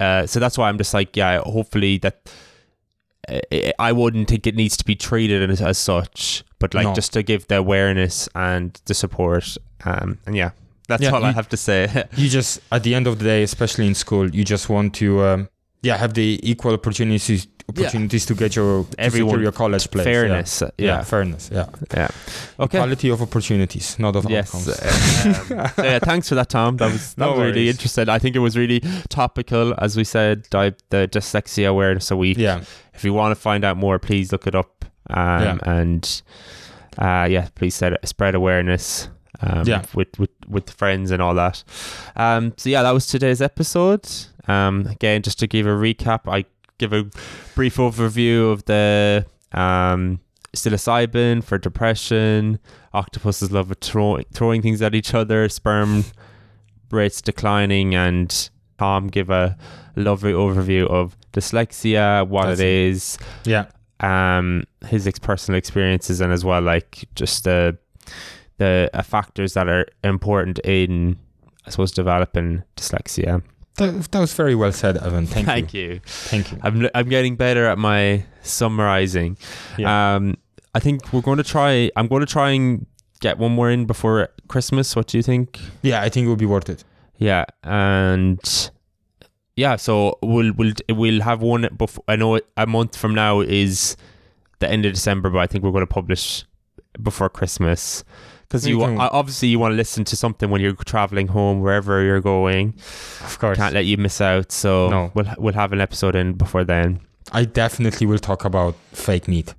uh so that's why i'm just like yeah hopefully that uh, i wouldn't think it needs to be treated as, as such but like No. just to give the awareness and the support. Um and yeah that's Yeah, all i have to say. You just at the end of the day, especially in school, you just want to um, yeah have the equal opportunities opportunities to get your to Everyone- your college place. Fairness uh, Yeah. yeah, fairness. Yeah. yeah okay Quality of opportunities, not of Yes. outcomes. um, so yeah, thanks for that, Tom. That was that No was really interesting. I think it was really topical, as we said, di- the dyslexia awareness a week. yeah. If you want to find out more, please look it up. Um, Yeah. And uh, yeah, please set, spread awareness. Um, Yeah. with, with with friends and all that. Um, so yeah, that was today's episode. Um, again, just to give a recap, I give a brief overview of the um, psilocybin for depression. Octopuses love throw- throwing things at each other. Sperm rates declining, and Tom give a lovely overview of dyslexia, what That's it it. is, Yeah. um, his ex- personal experiences, and as well like just the the uh, factors that are important in, I suppose, developing dyslexia. That, that was very well said, Evan. Thank, Thank you. you. Thank you. I'm I'm getting better at my summarizing. Yeah. Um, I think we're going to try. I'm going to try and get one more in before Christmas. What do you think? Yeah, I think it would be worth it. Yeah, and yeah, so we'll we'll we'll have one. Before I know a month from now is the end of December, but I think we're going to publish before Christmas because you can- obviously you want to listen to something when you're traveling home, wherever you're going. Of course. Can't let you miss out. So No. we'll we'll have an episode in before then. I definitely will talk about fake meat.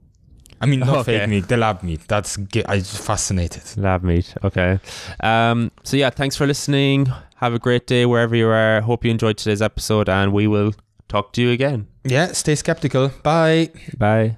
I mean, not Okay. fake meat, the lab meat. That's I'm just fascinated. Lab meat. Okay. Um, so yeah, thanks for listening. Have a great day wherever you are. Hope you enjoyed today's episode, and we will talk to you again. Yeah, stay skeptical. Bye. Bye.